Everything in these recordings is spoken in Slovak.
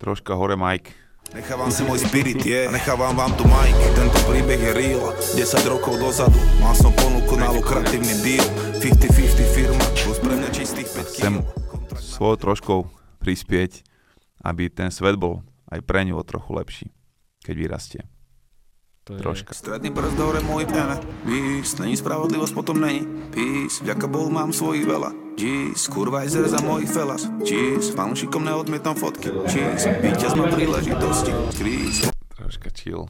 Troška hore Mike. Nechávam si môj spirit, je, yeah. nechávam vám tu Mike Tento príbeh je real, 10 rokov dozadu Mal som ponuku na lukratívny deal 50-50 firma, plus pre mňa čistých 5 Chcem svojou troškou prispieť, aby ten svet bol aj pre ňu trochu lepší, keď vyrastie. To je... Troška. Stredný prst hore môj pene Peace, není spravodlivosť, potom není. Peace, vďaka Bohu mám svojich veľa. Jeez, kurva aj za mojich felas. Jeez, fanúšikom neodmietam fotky. Jeez, víťaz má príležitosti. Kríz, Troška chill.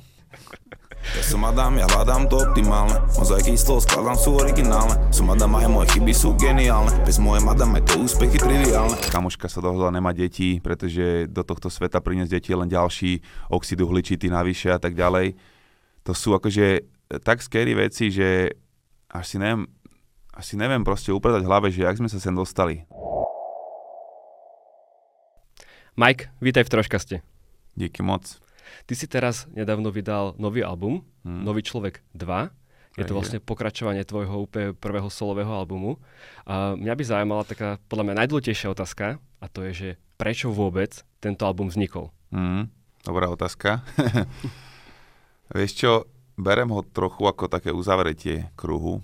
Ja som Adam, ja hľadám to optimálne. Mozaiky z toho skladám sú originálne. Som Adam aj moje chyby sú geniálne. Bez moje madam aj tie úspechy triviálne. Kamoška sa dohodla nemať deti, pretože do tohto sveta priniesť deti je len ďalší oxid uhličitý navyše a tak ďalej. To sú akože tak scary veci, že až si neviem, asi neviem proste upratať v hlave, že jak sme sa sem dostali. Mike, vítaj v Troškaste. Díky moc. Ty si teraz nedávno vydal nový album, Hm. Nový človek 2. Je to vlastne pokračovanie tvojho úplne prvého solového albumu. A mňa by zaujímala taká, podľa mňa najdôležitejšia otázka, a to je, že prečo vôbec tento album vznikol? Mm, dobrá otázka. Vieš čo, berem ho trochu ako také uzavretie kruhu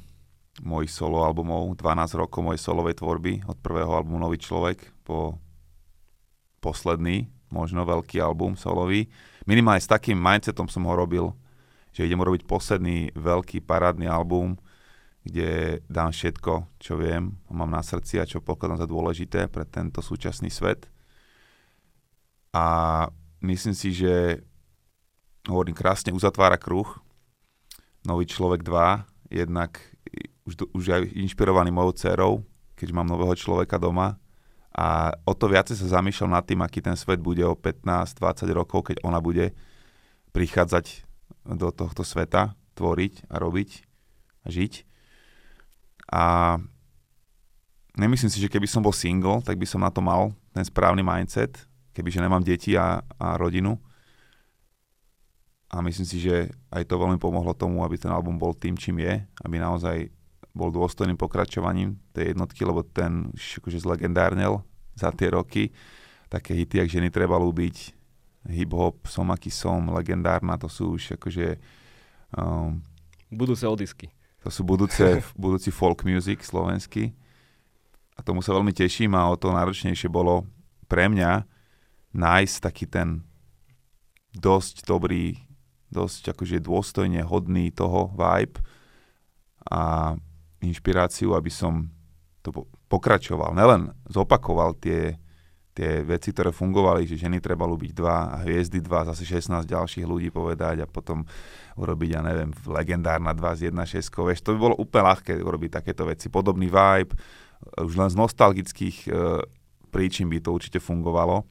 mojich solo albumov, 12 rokov mojej solovej tvorby, od prvého albumu Nový človek po posledný, možno veľký album solový. Minimálne s takým mindsetom som ho robil, že idem robiť posledný veľký parádny album, kde dám všetko, čo viem, mám na srdci a čo pokladám za dôležité pre tento súčasný svet. A myslím si, že hovorím krásne, uzatvára kruh. Nový človek 2, jednak už, už aj inšpirovaný mojou dcerou, keď mám nového človeka doma. A o to viacej sa zamýšľam nad tým, aký ten svet bude o 15-20 rokov, keď ona bude prichádzať do tohto sveta, tvoriť a robiť a žiť. A nemyslím si, že keby som bol single, tak by som na to mal ten správny mindset, kebyže nemám deti a, a rodinu. A myslím si, že aj to veľmi pomohlo tomu, aby ten album bol tým, čím je, aby naozaj bol dôstojným pokračovaním tej jednotky, lebo ten už akože zlegendárnel za tie roky. Také hity, jak ženy treba ľúbiť, hip-hop, som aký som, legendárna, to sú už akože um, Budúce odisky. to sú budúce, budúci folk music slovenský. A tomu sa veľmi teším a o to náročnejšie bolo pre mňa nájsť taký ten dosť dobrý, dosť akože dôstojne hodný toho vibe a inšpiráciu, aby som to po- pokračoval. Nelen zopakoval tie, tie veci, ktoré fungovali, že ženy treba ľúbiť dva a hviezdy dva, zase 16 ďalších ľudí povedať a potom urobiť, ja neviem, legendárna 2 z 1.6. Vieš, to by bolo úplne ľahké urobiť takéto veci. Podobný vibe, už len z nostalgických e, príčin by to určite fungovalo.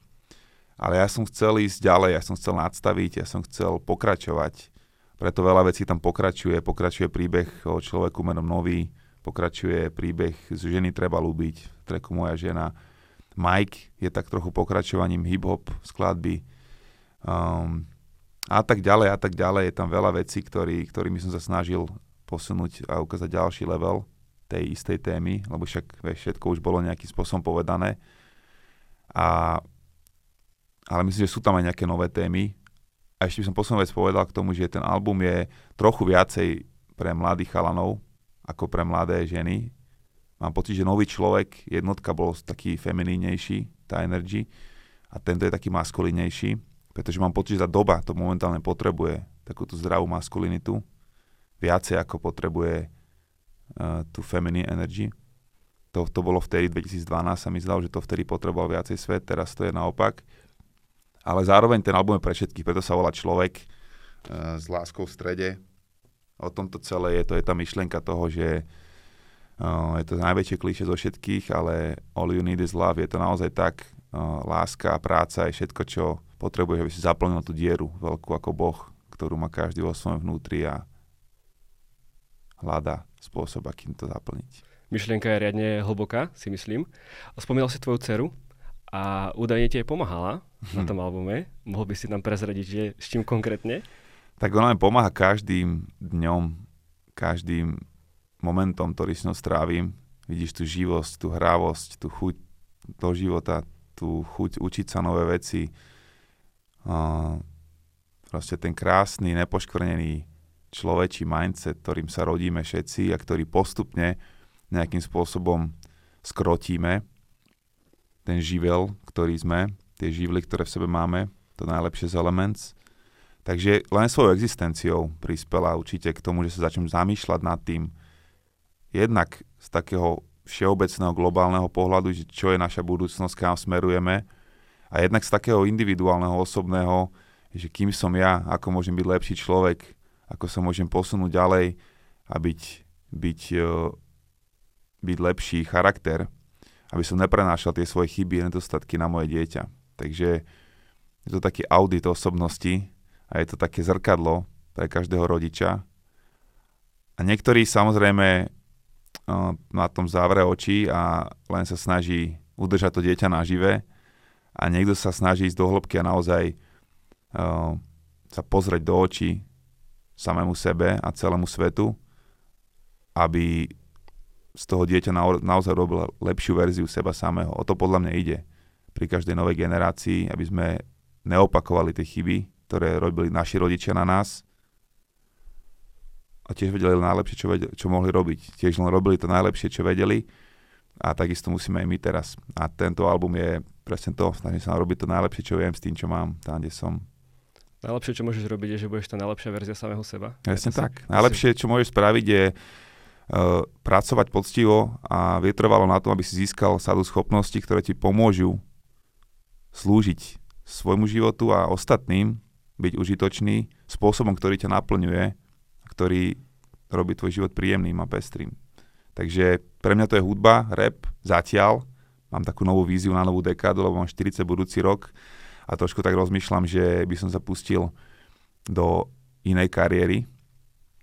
Ale ja som chcel ísť ďalej, ja som chcel nadstaviť, ja som chcel pokračovať. Preto veľa vecí tam pokračuje. Pokračuje príbeh o človeku menom Nový, pokračuje príbeh z ženy treba ľúbiť, treku Moja žena. Mike je tak trochu pokračovaním hip-hop skladby. Um, a tak ďalej, a tak ďalej. Je tam veľa vecí, ktorý, ktorými som sa snažil posunúť a ukázať ďalší level tej istej témy, lebo však vieš, všetko už bolo nejakým spôsobom povedané. A, ale myslím, že sú tam aj nejaké nové témy. A ešte by som poslednú vec povedal k tomu, že ten album je trochu viacej pre mladých chalanov ako pre mladé ženy. Mám pocit, že nový človek, jednotka bol taký feminínnejší, tá energy, a tento je taký maskulínejší, pretože mám pocit, že tá doba to momentálne potrebuje, takúto zdravú maskulinitu, viacej ako potrebuje uh, tú feminine energy. To, to bolo vtedy 2012, sa mi zdalo, že to vtedy potreboval viacej svet, teraz to je naopak. Ale zároveň ten album je pre všetkých, preto sa volá Človek uh, s láskou v strede. O tomto celé je, to je tá myšlienka toho, že uh, je to najväčšie klíše zo všetkých, ale all you need is love, je to naozaj tak, uh, láska a práca je všetko, čo potrebuješ, aby si zaplnil tú dieru veľkú ako Boh, ktorú má každý vo svojom vnútri a hľadá spôsob, akým to zaplniť. Myšlienka je riadne hlboká, si myslím. Spomínal si tvoju dceru a údajne ti aj pomáhala na tom albume. Mohol by si nám prezradiť, že s čím konkrétne? Tak ona mi pomáha každým dňom, každým momentom, ktorý s ňou strávim. Vidíš tú živosť, tú hravosť, tú chuť do života, tú chuť učiť sa nové veci. uh, proste ten krásny, nepoškvrnený človečí mindset, ktorým sa rodíme všetci a ktorý postupne nejakým spôsobom skrotíme ten živel, ktorý sme, tie živly, ktoré v sebe máme, to najlepšie z Elements. Takže len svojou existenciou prispela určite k tomu, že sa začnem zamýšľať nad tým, jednak z takého všeobecného globálneho pohľadu, že čo je naša budúcnosť, kam smerujeme, a jednak z takého individuálneho, osobného, že kým som ja, ako môžem byť lepší človek, ako sa môžem posunúť ďalej a byť, byť, uh, byť lepší charakter, aby som neprenášal tie svoje chyby a nedostatky na moje dieťa. Takže je to taký audit osobnosti a je to také zrkadlo pre každého rodiča. A niektorí samozrejme uh, na tom závre oči a len sa snaží udržať to dieťa nažive a niekto sa snaží ísť do hĺbky a naozaj uh, sa pozrieť do očí samému sebe a celému svetu, aby z toho dieťa na, naozaj robil lepšiu verziu seba samého. O to podľa mňa ide pri každej novej generácii, aby sme neopakovali tie chyby, ktoré robili naši rodičia na nás a tiež vedeli najlepšie, čo, vedeli, čo mohli robiť. Tiež len robili to najlepšie, čo vedeli a takisto musíme aj my teraz. A tento album je presne to, snažím sa robiť to najlepšie, čo viem s tým, čo mám, tam, kde som. Najlepšie, čo môžeš robiť, je, že budeš tá najlepšia verzia samého seba. Presne tak. Si... Najlepšie, čo môžeš spraviť, je uh, pracovať poctivo a vytrvalo na tom, aby si získal sadu schopností, ktoré ti pomôžu slúžiť svojmu životu a ostatným, byť užitočný spôsobom, ktorý ťa naplňuje, ktorý robí tvoj život príjemným a pestrým. Takže pre mňa to je hudba, rap, zatiaľ. Mám takú novú víziu na novú dekádu, lebo mám 40 budúci rok a trošku tak rozmýšľam, že by som sa pustil do inej kariéry.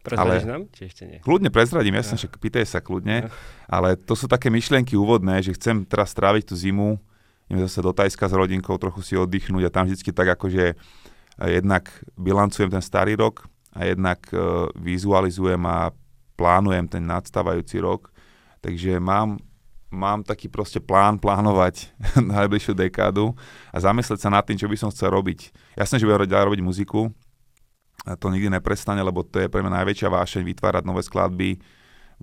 Prezradíš nám? Či ešte nie? Kľudne prezradím, jasne, že pýtaj sa kľudne. Ale to sú také myšlienky úvodné, že chcem teraz stráviť tú zimu, idem zase do Tajska s rodinkou, trochu si oddychnúť a tam vždycky tak akože jednak bilancujem ten starý rok a jednak uh, vizualizujem a plánujem ten nadstávajúci rok. Takže mám mám taký proste plán plánovať na najbližšiu dekádu a zamyslieť sa nad tým, čo by som chcel robiť. Jasné, že budem ďalej robiť muziku, a to nikdy neprestane, lebo to je pre mňa najväčšia vášeň vytvárať nové skladby,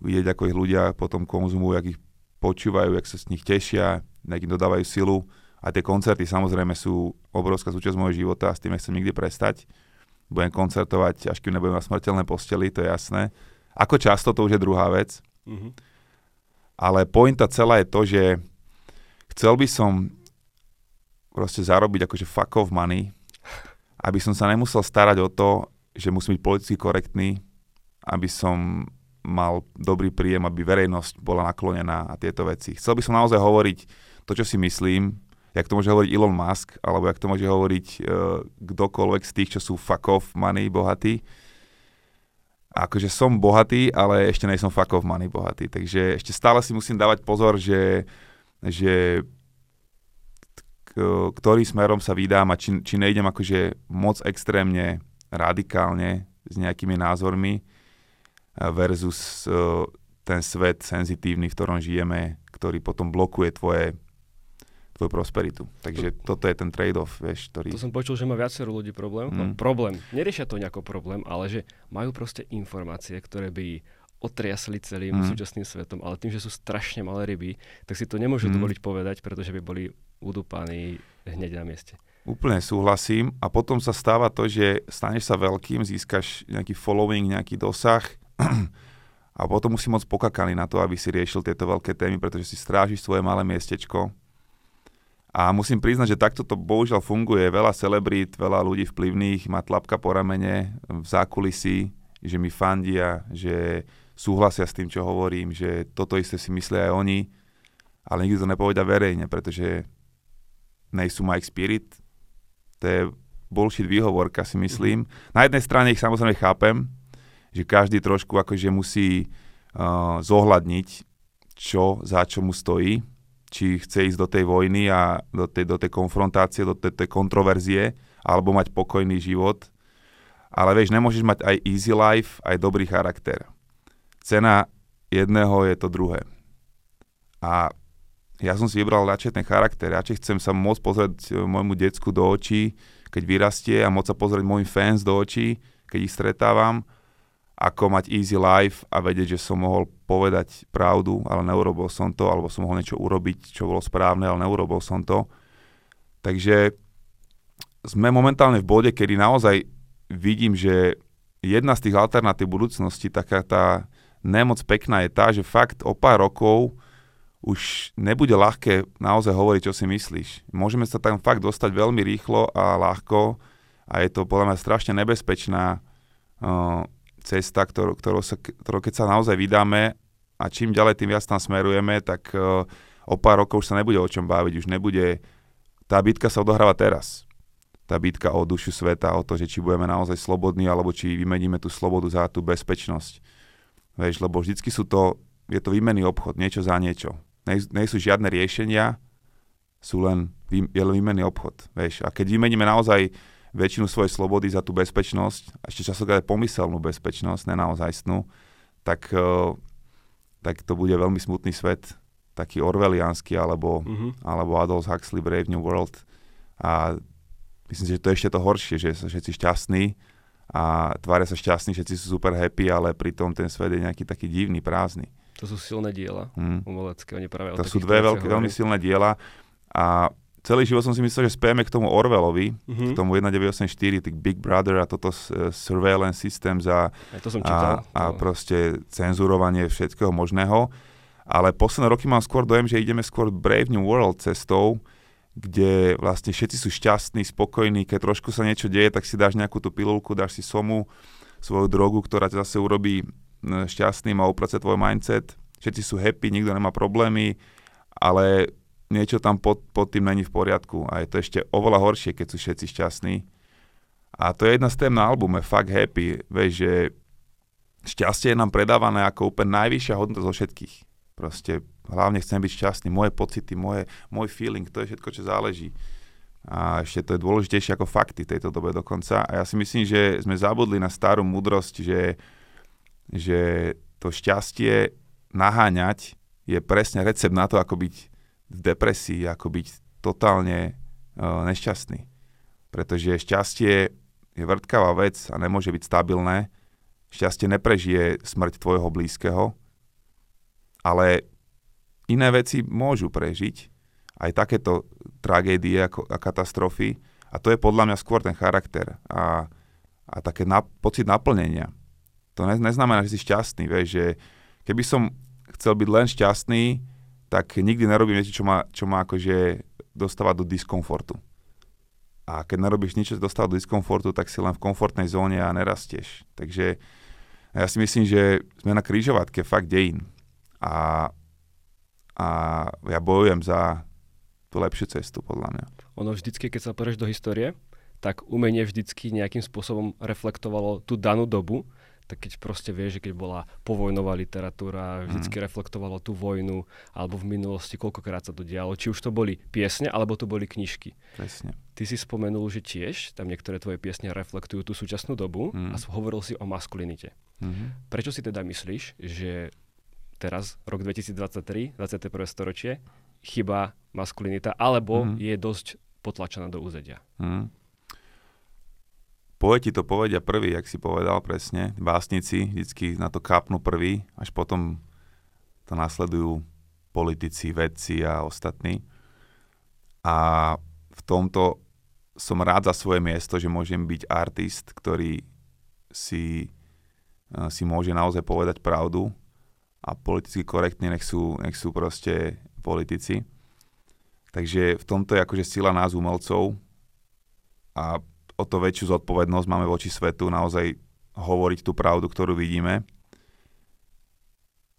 vidieť, ako ich ľudia potom konzumujú, jak ich počúvajú, jak sa z nich tešia, jak im dodávajú silu. A tie koncerty samozrejme sú obrovská súčasť môjho života a s tým nechcem nikdy prestať. Budem koncertovať, až kým nebudem na smrteľnej posteli, to je jasné. Ako často, to už je druhá vec. Mm-hmm ale pointa celá je to, že chcel by som proste zarobiť akože fuck off money, aby som sa nemusel starať o to, že musím byť politicky korektný, aby som mal dobrý príjem, aby verejnosť bola naklonená a tieto veci. Chcel by som naozaj hovoriť to, čo si myslím, jak to môže hovoriť Elon Musk, alebo jak to môže hovoriť uh, kdokoľvek z tých, čo sú fuck off money bohatí, akože som bohatý, ale ešte nejsom fuck off money bohatý. Takže ešte stále si musím dávať pozor, že, že ktorý smerom sa vydám a či, či nejdem akože moc extrémne radikálne s nejakými názormi versus ten svet senzitívny, v ktorom žijeme, ktorý potom blokuje tvoje tvoju prosperitu. Takže to, toto je ten trade-off, vieš, ktorý... To som počul, že má viacero ľudí problém. Mm. No, problém. Neriešia to nejako problém, ale že majú proste informácie, ktoré by otriasli celým mm. súčasným svetom, ale tým, že sú strašne malé ryby, tak si to nemôžu mm. dovoliť povedať, pretože by boli udúpaní hneď na mieste. Úplne súhlasím a potom sa stáva to, že staneš sa veľkým, získaš nejaký following, nejaký dosah a potom musí moc pokakaný na to, aby si riešil tieto veľké témy, pretože si strážiš svoje malé miestečko a musím priznať, že takto to bohužiaľ funguje. Veľa celebrít, veľa ľudí vplyvných má tlapka po ramene v zákulisí, že mi fandia, že súhlasia s tým, čo hovorím, že toto isté si myslia aj oni, ale nikto to nepovedia verejne, pretože nejsú Mike Spirit. To je bullshit výhovorka, si myslím. Mm-hmm. Na jednej strane ich samozrejme chápem, že každý trošku akože musí uh, zohľadniť, čo za čo mu stojí, či chce ísť do tej vojny a do tej, do tej konfrontácie, do tej, tej kontroverzie, alebo mať pokojný život. Ale vieš, nemôžeš mať aj easy life, aj dobrý charakter. Cena jedného je to druhé. A ja som si vybral radšej ten charakter. Radšej chcem sa môcť pozrieť e, môjmu decku do očí, keď vyrastie a môcť sa pozrieť môjim fans do očí, keď ich stretávam, ako mať easy life a vedieť, že som mohol povedať pravdu, ale neurobil som to, alebo som mohol niečo urobiť, čo bolo správne, ale neurobil som to. Takže sme momentálne v bode, kedy naozaj vidím, že jedna z tých alternatív budúcnosti, taká tá nemoc pekná je tá, že fakt o pár rokov už nebude ľahké naozaj hovoriť, čo si myslíš. Môžeme sa tam fakt dostať veľmi rýchlo a ľahko a je to podľa mňa strašne nebezpečná uh, cesta, ktorú, ktorú, sa, ktorú keď sa naozaj vydáme a čím ďalej, tým viac tam smerujeme, tak uh, o pár rokov už sa nebude o čom baviť, už nebude... Tá bitka sa odohráva teraz. Tá bitka o dušu sveta, o to, že či budeme naozaj slobodní, alebo či vymeníme tú slobodu za tú bezpečnosť. Vieš, lebo vždycky sú to, je to výmenný obchod, niečo za niečo nie sú žiadne riešenia, sú len, je len výmenný obchod. Vieš. A keď vymeníme naozaj väčšinu svojej slobody za tú bezpečnosť, a ešte časokrát pomyselnú bezpečnosť, nenaozajstnú, tak, uh, tak to bude veľmi smutný svet, taký orwelliánsky, alebo, mm-hmm. alebo Adolf Huxley Brave New World. A myslím si, že to je ešte to horšie, že sú všetci šťastní a tvária sa šťastní, všetci sú super happy, ale pritom ten svet je nejaký taký divný, prázdny. To sú silné diela mm. umelecké. Oni práve to sú dve veľké, veľmi silné diela a celý život som si myslel, že spieme k tomu Orwellovi, mm-hmm. k tomu 1984, tých Big Brother a toto uh, surveillance system za to som čítal, a, a proste cenzurovanie všetkého možného. Ale posledné roky mám skôr dojem, že ideme skôr Brave New World cestou, kde vlastne všetci sú šťastní, spokojní, keď trošku sa niečo deje, tak si dáš nejakú tú pilulku, dáš si somu, svoju drogu, ktorá ťa zase urobí šťastným a uprace tvoj mindset. Všetci sú happy, nikto nemá problémy, ale niečo tam pod, pod tým není v poriadku a je to ešte oveľa horšie, keď sú všetci šťastní. A to je jedna z tém na albume, Fuck Happy, vieš, že šťastie je nám predávané ako úplne najvyššia hodnota zo všetkých. Proste hlavne chcem byť šťastný, moje pocity, moje, môj feeling, to je všetko, čo záleží. A ešte to je dôležitejšie ako fakty tejto dobe dokonca. A ja si myslím, že sme zabudli na starú múdrosť, že že to šťastie naháňať je presne recept na to, ako byť v depresii, ako byť totálne uh, nešťastný. Pretože šťastie je vrtkavá vec a nemôže byť stabilné. Šťastie neprežije smrť tvojho blízkeho, ale iné veci môžu prežiť, aj takéto tragédie ako, a katastrofy. A to je podľa mňa skôr ten charakter a, a také na, pocit naplnenia to ne, neznamená, že si šťastný, vieš, že keby som chcel byť len šťastný, tak nikdy nerobím niečo, čo ma, čo ma akože dostáva do diskomfortu. A keď nerobíš nič, čo dostáva do diskomfortu, tak si len v komfortnej zóne a nerastieš. Takže ja si myslím, že sme na krížovatke fakt dejín. A, a ja bojujem za tú lepšiu cestu, podľa mňa. Ono vždycky, keď sa pozrieš do histórie, tak umenie vždycky nejakým spôsobom reflektovalo tú danú dobu tak keď proste vieš, že keď bola povojnová literatúra, vždycky mm. reflektovalo tú vojnu, alebo v minulosti koľkokrát sa to dialo, či už to boli piesne, alebo to boli knižky. Presne. Ty si spomenul, že tiež tam niektoré tvoje piesne reflektujú tú súčasnú dobu mm. a hovoril si o maskulinite. Mm-hmm. Prečo si teda myslíš, že teraz, rok 2023, 21. storočie, chyba maskulinita, alebo mm. je dosť potlačená do úzedia? Mm. Poeti to povedia prvý, jak si povedal presne. Básnici vždycky na to kápnu prvý, až potom to nasledujú politici, vedci a ostatní. A v tomto som rád za svoje miesto, že môžem byť artist, ktorý si, eh, si môže naozaj povedať pravdu a politicky korektne nech sú, nech sú proste politici. Takže v tomto je akože sila nás umelcov a o to väčšiu zodpovednosť máme voči svetu naozaj hovoriť tú pravdu, ktorú vidíme.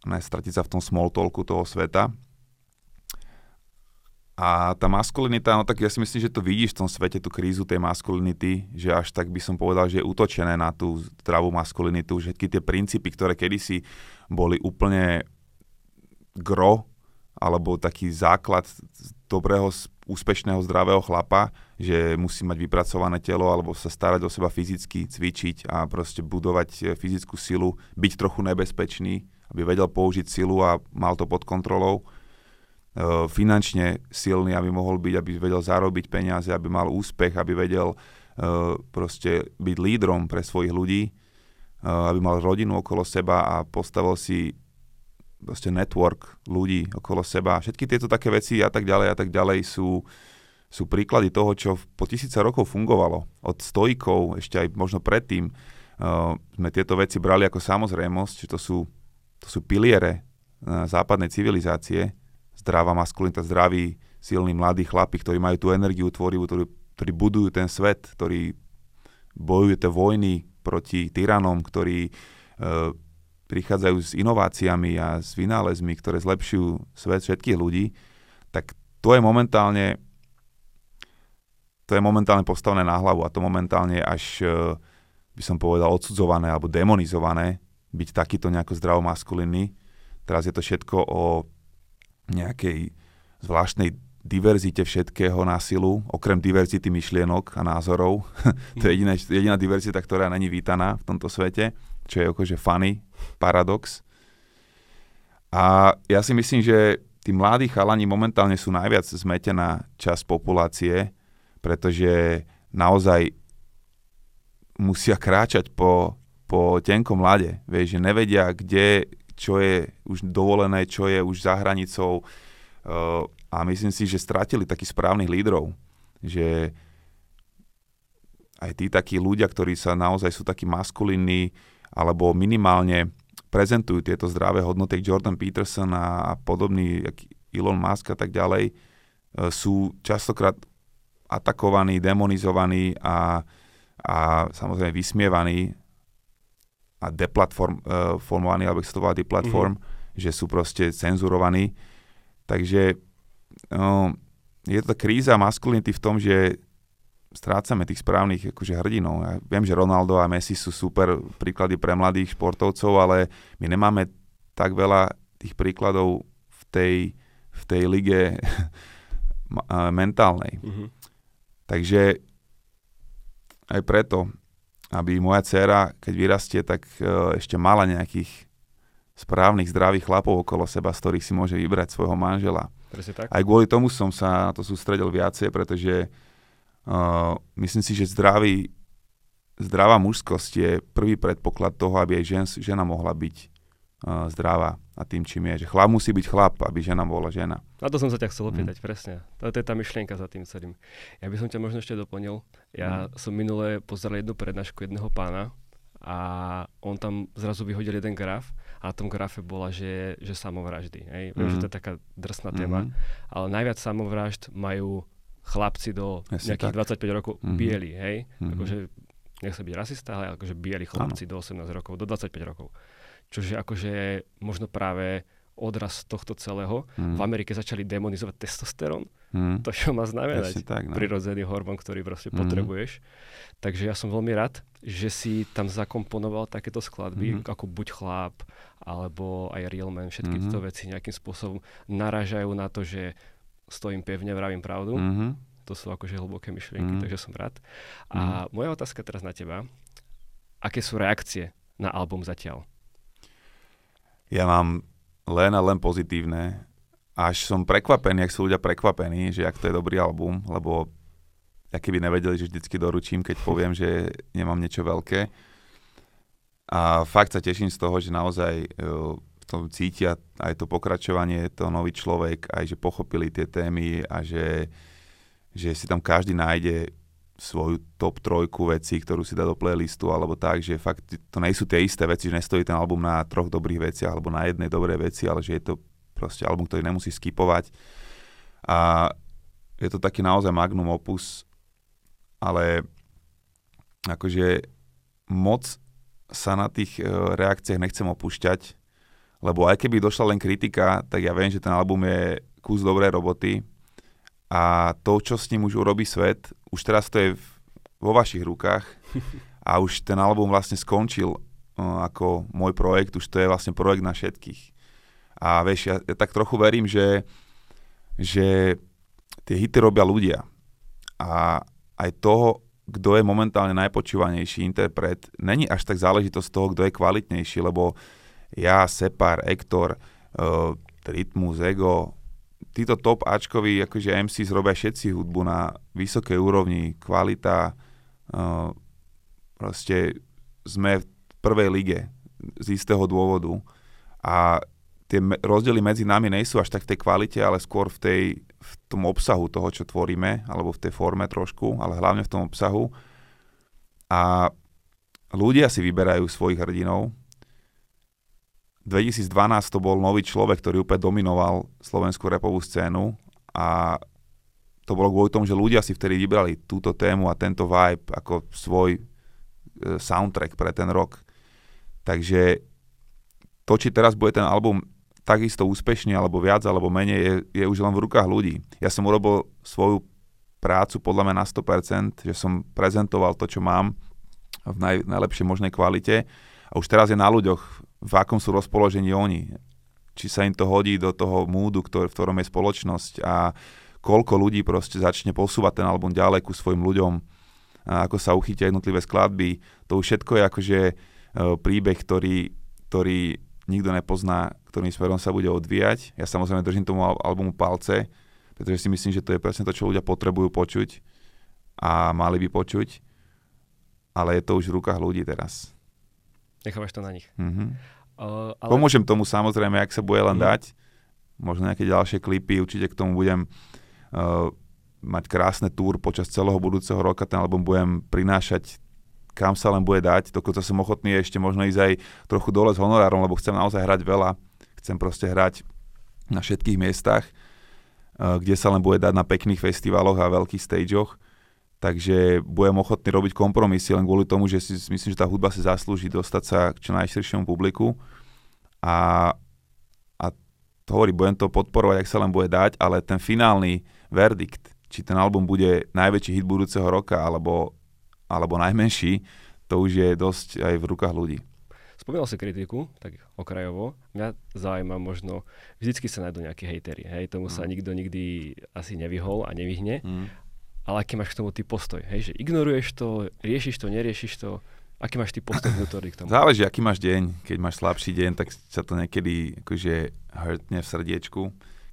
Nestratiť sa v tom small talku toho sveta. A tá maskulinita, no tak ja si myslím, že to vidíš v tom svete, tú krízu tej maskulinity, že až tak by som povedal, že je utočené na tú zdravú maskulinitu, že všetky tie princípy, ktoré kedysi boli úplne gro, alebo taký základ dobrého, úspešného, zdravého chlapa, že musí mať vypracované telo alebo sa starať o seba fyzicky, cvičiť a proste budovať e, fyzickú silu, byť trochu nebezpečný, aby vedel použiť silu a mal to pod kontrolou, finančne silný, aby mohol byť, aby vedel zarobiť peniaze, aby mal úspech, aby vedel uh, proste byť lídrom pre svojich ľudí, aby mal rodinu okolo seba a postavil si proste network ľudí okolo seba. Všetky tieto také veci a tak ďalej a tak ďalej sú, sú príklady toho, čo po tisíce rokov fungovalo. Od stojkov, ešte aj možno predtým, uh, sme tieto veci brali ako samozrejmosť, že to sú, to sú piliere uh, západnej civilizácie zdravá maskulinita, zdraví, silní mladí chlapi, ktorí majú tú energiu tvorivú, ktorí, ktorí budujú ten svet, ktorí bojujú tie vojny proti tyranom, ktorí e, prichádzajú s inováciami a s vynálezmi, ktoré zlepšujú svet všetkých ľudí, tak to je momentálne to je momentálne postavené na hlavu a to momentálne až, e, by som povedal, odsudzované alebo demonizované, byť takýto nejako zdravomaskulinný. Teraz je to všetko o nejakej zvláštnej diverzite všetkého násilu, okrem diverzity myšlienok a názorov. to je jediná, jediná diverzita, ktorá není vítaná v tomto svete, čo je akože funny, paradox. A ja si myslím, že tí mladí chalani momentálne sú najviac zmetená časť populácie, pretože naozaj musia kráčať po, po tenkom mlade. Vieš, že nevedia, kde čo je už dovolené, čo je už za hranicou. Uh, a myslím si, že stratili takých správnych lídrov, že aj tí takí ľudia, ktorí sa naozaj sú takí maskulínni, alebo minimálne prezentujú tieto zdravé hodnoty, Jordan Peterson a, a podobný, Elon Musk a tak ďalej, uh, sú častokrát atakovaní, demonizovaní a, a samozrejme vysmievaní a deplatformovaní, alebo sa to volá deplatform, mm-hmm. že sú proste cenzurovaní. Takže no, je to kríza maskulinity v tom, že strácame tých správnych akože hrdinov. Ja viem, že Ronaldo a Messi sú super príklady pre mladých športovcov, ale my nemáme tak veľa tých príkladov v tej, v tej lige mentálnej. Mm-hmm. Takže aj preto aby moja dcera, keď vyrastie, tak uh, ešte mala nejakých správnych, zdravých chlapov okolo seba, z ktorých si môže vybrať svojho manžela. tak. Aj kvôli tomu som sa na to sústredil viacej, pretože uh, myslím si, že zdravý, zdravá mužskosť je prvý predpoklad toho, aby aj žen, žena mohla byť uh, zdravá a tým, čím je. Že chlap musí byť chlap, aby žena bola žena. Na to som sa ťa chcel opýtať, mm. presne. To, to je tá myšlienka za tým celým. Ja by som ťa možno ešte doplnil. Ja mm. som minule pozeral jednu prednášku jedného pána a on tam zrazu vyhodil jeden graf a na tom grafe bola, že, že samovraždy. Hej? Mm. Viem, že to je taká drsná téma, mm. ale najviac samovražd majú chlapci do Jasne nejakých tak. 25 rokov mm. bieli, hej? Mm. Akože, nechcem byť rasista, ale akože bieli chlapci ano. do 18 rokov, do 25 rokov čože akože možno práve odraz tohto celého. Mm. V Amerike začali demonizovať testosterón, mm. to čo má znamenať tak, no. prirodzený hormón, ktorý proste mm. potrebuješ. Takže ja som veľmi rád, že si tam zakomponoval takéto skladby, mm. ako Buď chláp, alebo aj Real Man, všetky mm. tieto veci nejakým spôsobom naražajú na to, že stojím pevne, vravím pravdu. Mm. To sú akože hlboké myšlienky, mm. takže som rád. A mm. moja otázka teraz na teba. Aké sú reakcie na album zatiaľ? Ja mám len a len pozitívne. Až som prekvapený, ak sú ľudia prekvapení, že ak to je dobrý album, lebo ja keby nevedeli, že vždycky doručím, keď poviem, že nemám niečo veľké. A fakt sa teším z toho, že naozaj tom cítia aj to pokračovanie, to nový človek, aj že pochopili tie témy a že, že si tam každý nájde svoju top trojku vecí, ktorú si dá do playlistu, alebo tak, že fakt to nie sú tie isté veci, že nestojí ten album na troch dobrých veciach, alebo na jednej dobrej veci, ale že je to proste album, ktorý nemusí skipovať. A je to taký naozaj magnum opus, ale akože moc sa na tých e, reakciách nechcem opúšťať, lebo aj keby došla len kritika, tak ja viem, že ten album je kus dobrej roboty a to, čo s ním už urobí svet, už teraz to je vo vašich rukách a už ten album vlastne skončil uh, ako môj projekt, už to je vlastne projekt na všetkých. A vieš, ja, ja tak trochu verím, že, že tie hity robia ľudia. A aj toho, kto je momentálne najpočúvanejší interpret, není až tak záležitosť toho, kto je kvalitnejší, lebo ja, Separ, Ektor, uh, Rytmus, Ego, títo top Ačkoví akože MC robia všetci hudbu na vysokej úrovni, kvalita, uh, proste sme v prvej lige z istého dôvodu a tie rozdiely medzi nami nejsú až tak v tej kvalite, ale skôr v, tej, v tom obsahu toho, čo tvoríme, alebo v tej forme trošku, ale hlavne v tom obsahu. A ľudia si vyberajú svojich hrdinov. 2012 to bol nový človek, ktorý úplne dominoval slovenskú repovú scénu a to bolo kvôli tomu, že ľudia si vtedy vybrali túto tému a tento vibe ako svoj e, soundtrack pre ten rok. Takže to, či teraz bude ten album takisto úspešný, alebo viac, alebo menej, je, je už len v rukách ľudí. Ja som urobil svoju prácu podľa mňa na 100%, že som prezentoval to, čo mám v naj, najlepšej možnej kvalite a už teraz je na ľuďoch, v akom sú rozpoložení oni. Či sa im to hodí do toho múdu, ktor- v ktorom je spoločnosť a koľko ľudí proste začne posúvať ten album ďalej ku svojim ľuďom, a ako sa uchytia jednotlivé skladby. To už všetko je akože e, príbeh, ktorý, ktorý nikto nepozná, ktorým smerom sa bude odvíjať. Ja samozrejme držím tomu albumu palce, pretože si myslím, že to je presne to, čo ľudia potrebujú počuť a mali by počuť, ale je to už v rukách ľudí teraz. Nechávaš to na nich. Mm-hmm. Uh, ale... Pomôžem tomu samozrejme, ak sa bude len mm. dať. Možno nejaké ďalšie klipy, určite k tomu budem uh, mať krásne túr počas celého budúceho roka, ten album budem prinášať kam sa len bude dať. Dokonca som ochotný ešte možno ísť aj trochu dole s honorárom, lebo chcem naozaj hrať veľa. Chcem proste hrať na všetkých miestach, eh, kde sa len bude dať na pekných festivaloch a veľkých stageoch. Takže budem ochotný robiť kompromisy len kvôli tomu, že si myslím, že tá hudba si zaslúži dostať sa k čo najširšiemu publiku. A, a to hovorí, budem to podporovať, ak sa len bude dať, ale ten finálny verdikt, či ten album bude najväčší hit budúceho roka, alebo alebo najmenší, to už je dosť aj v rukách ľudí. Spomínal si kritiku, tak okrajovo. Mňa zaujíma možno, vždycky sa nájdú nejakí hejteri, hej, tomu mm. sa nikto nikdy asi nevyhol a nevyhne. Mm. Ale aký máš k tomu ty postoj? Hej, že ignoruješ to, riešiš to, neriešiš to? Aký máš ty postoj vnútorný k tomu? Záleží, aký máš deň. Keď máš slabší deň, tak sa to niekedy akože hurtne v srdiečku.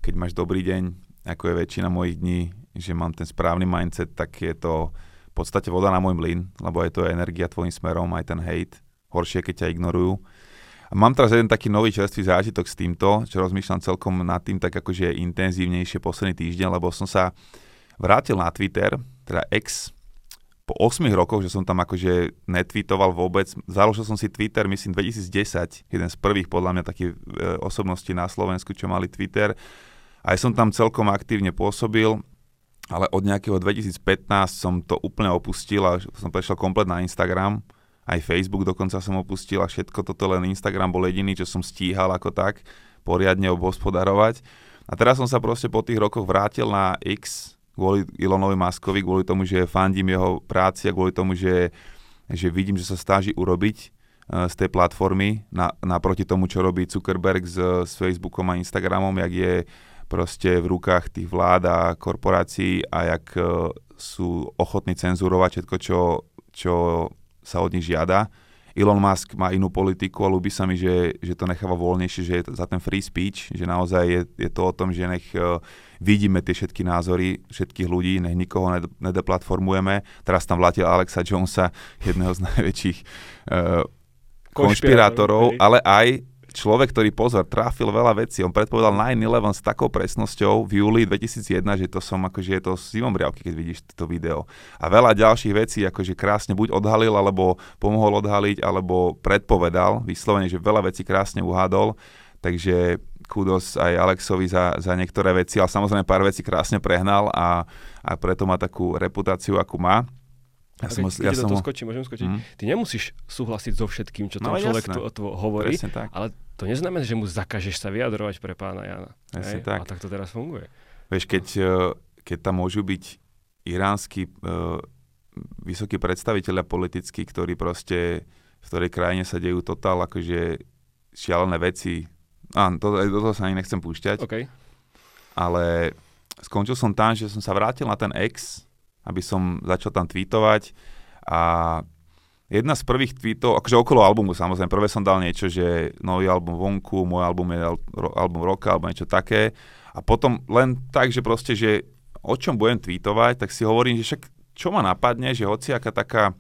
Keď máš dobrý deň, ako je väčšina mojich dní, že mám ten správny mindset, tak je to podstate voda na môj mlyn, lebo je to energia tvojim smerom, aj ten hate. Horšie, keď ťa ignorujú. A mám teraz jeden taký nový čerstvý zážitok s týmto, čo rozmýšľam celkom nad tým tak akože intenzívnejšie posledný týždeň, lebo som sa vrátil na Twitter, teda ex, po 8 rokoch, že som tam akože netweetoval vôbec. Založil som si Twitter, myslím, 2010, jeden z prvých podľa mňa takých e, osobností na Slovensku, čo mali Twitter. Aj som tam celkom aktívne pôsobil ale od nejakého 2015 som to úplne opustil a som prešiel komplet na Instagram, aj Facebook dokonca som opustil a všetko toto len Instagram bol jediný, čo som stíhal ako tak poriadne obhospodarovať. A teraz som sa proste po tých rokoch vrátil na X kvôli Elonovi Maskovi, kvôli tomu, že fandím jeho práci a kvôli tomu, že, že vidím, že sa stáži urobiť uh, z tej platformy na, naproti tomu, čo robí Zuckerberg s, s Facebookom a Instagramom, jak je proste v rukách tých vlád a korporácií a jak e, sú ochotní cenzurovať všetko, čo, čo sa od nich žiada. Elon Musk má inú politiku a ľúbi sa mi, že, že to necháva voľnejšie, že je za ten free speech, že naozaj je, je to o tom, že nech uh, vidíme tie všetky názory všetkých ľudí, nech nikoho ned- nedeplatformujeme. Teraz tam vlatil Alexa Jonesa, jedného z najväčších uh, konšpirátorov, ale aj človek, ktorý pozor, trafil veľa vecí. On predpovedal 9-11 s takou presnosťou v júli 2001, že to som akože je to Simon Briavky, keď vidíš toto video. A veľa ďalších vecí akože krásne buď odhalil, alebo pomohol odhaliť, alebo predpovedal, vyslovene, že veľa vecí krásne uhádol. Takže kudos aj Alexovi za, za niektoré veci, ale samozrejme pár vecí krásne prehnal a, a preto má takú reputáciu, akú má. Ja som, keď ja som... to skočí, môžem skočiť. Mm. Ty nemusíš súhlasiť so všetkým, čo ten no, človek to, to hovorí, ale to neznamená, že mu zakažeš sa vyjadrovať pre pána Jana. Jasne tak. A tak to teraz funguje. Vieš, keď, eh, keď tam môžu byť iránsky uh, vysokí predstaviteľia politickí, ktorí proste v ktorej krajine sa dejú totál akože šialené veci. Á, to, do toho sa ani nechcem púšťať. Okay. Ale skončil som tam, že som sa vrátil na ten ex aby som začal tam tweetovať a jedna z prvých tweetov, akože okolo albumu samozrejme, prvé som dal niečo, že nový album vonku, môj album je album roka alebo niečo také A potom len tak, že proste, že o čom budem tweetovať, tak si hovorím, že však čo ma napadne, že hociaká taká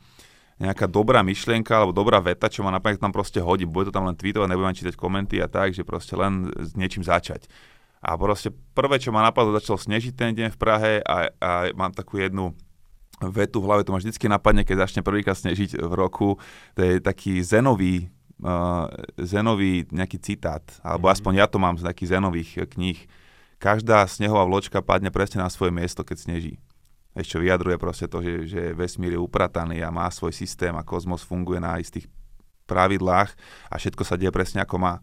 nejaká dobrá myšlienka alebo dobrá veta, čo ma napadne, tam proste hodí. Bude to tam len tweetovať, nebudem čítať komenty a tak, že proste len s niečím začať. A proste prvé, čo ma napadlo, začalo snežiť ten deň v Prahe a, a mám takú jednu vetu v hlave, to ma vždycky napadne, keď začne prvýkrát snežiť v roku. To je taký zenový, uh, zenový nejaký citát, alebo mm-hmm. aspoň ja to mám z takých zenových kníh. Každá snehová vločka padne presne na svoje miesto, keď sneží ešte vyjadruje proste to, že, že vesmír je uprataný a má svoj systém a kozmos funguje na istých pravidlách a všetko sa deje presne ako má.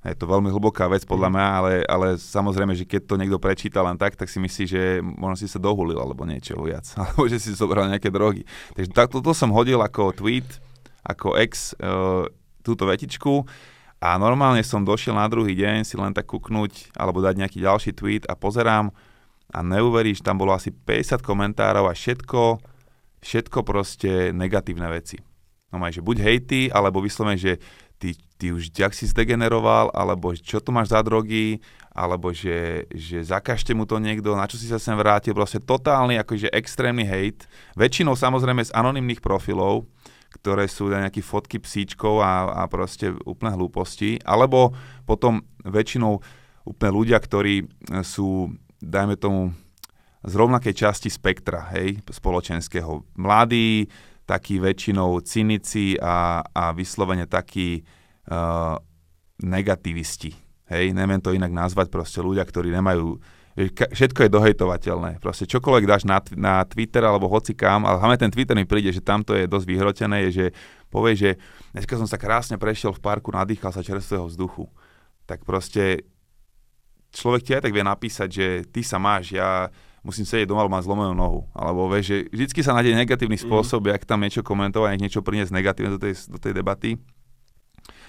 Je to veľmi hlboká vec podľa mhm. mňa, ale, ale samozrejme, že keď to niekto prečíta len tak, tak si myslí, že možno si sa dohulil alebo niečo viac, alebo že si zobral nejaké drogy. Takže tak, toto som hodil ako tweet, ako ex uh, túto vetičku a normálne som došiel na druhý deň si len tak kúknuť alebo dať nejaký ďalší tweet a pozerám, a neuveríš, tam bolo asi 50 komentárov a všetko, všetko proste negatívne veci. No maj, že buď hejty, alebo vyslovene, že ty, ty už ďak si zdegeneroval, alebo čo tu máš za drogy, alebo že, že zakažte mu to niekto, na čo si sa sem vrátil, proste totálny, akože extrémny hejt. Väčšinou samozrejme z anonymných profilov, ktoré sú nejaké fotky psíčkov a, a proste úplne hlúposti, alebo potom väčšinou úplne ľudia, ktorí sú dajme tomu, z rovnakej časti spektra, hej, spoločenského. Mladí, takí väčšinou cynici a, a vyslovene takí uh, negativisti. Hej, neviem to inak nazvať, proste ľudia, ktorí nemajú všetko je dohejtovateľné. Proste čokoľvek dáš na, na Twitter alebo hoci kam, ale hlavne ten Twitter mi príde, že tamto je dosť vyhrotené, je, že povie, že dneska som sa krásne prešiel v parku, nadýchal sa čerstvého vzduchu. Tak proste človek ti aj tak vie napísať, že ty sa máš, ja musím sedieť doma, mám zlomenú nohu. Alebo vieš, že vždy sa nájde negatívny mhm. spôsob, mm. jak tam niečo komentovať, jak niečo priniesť negatívne do tej, do tej debaty.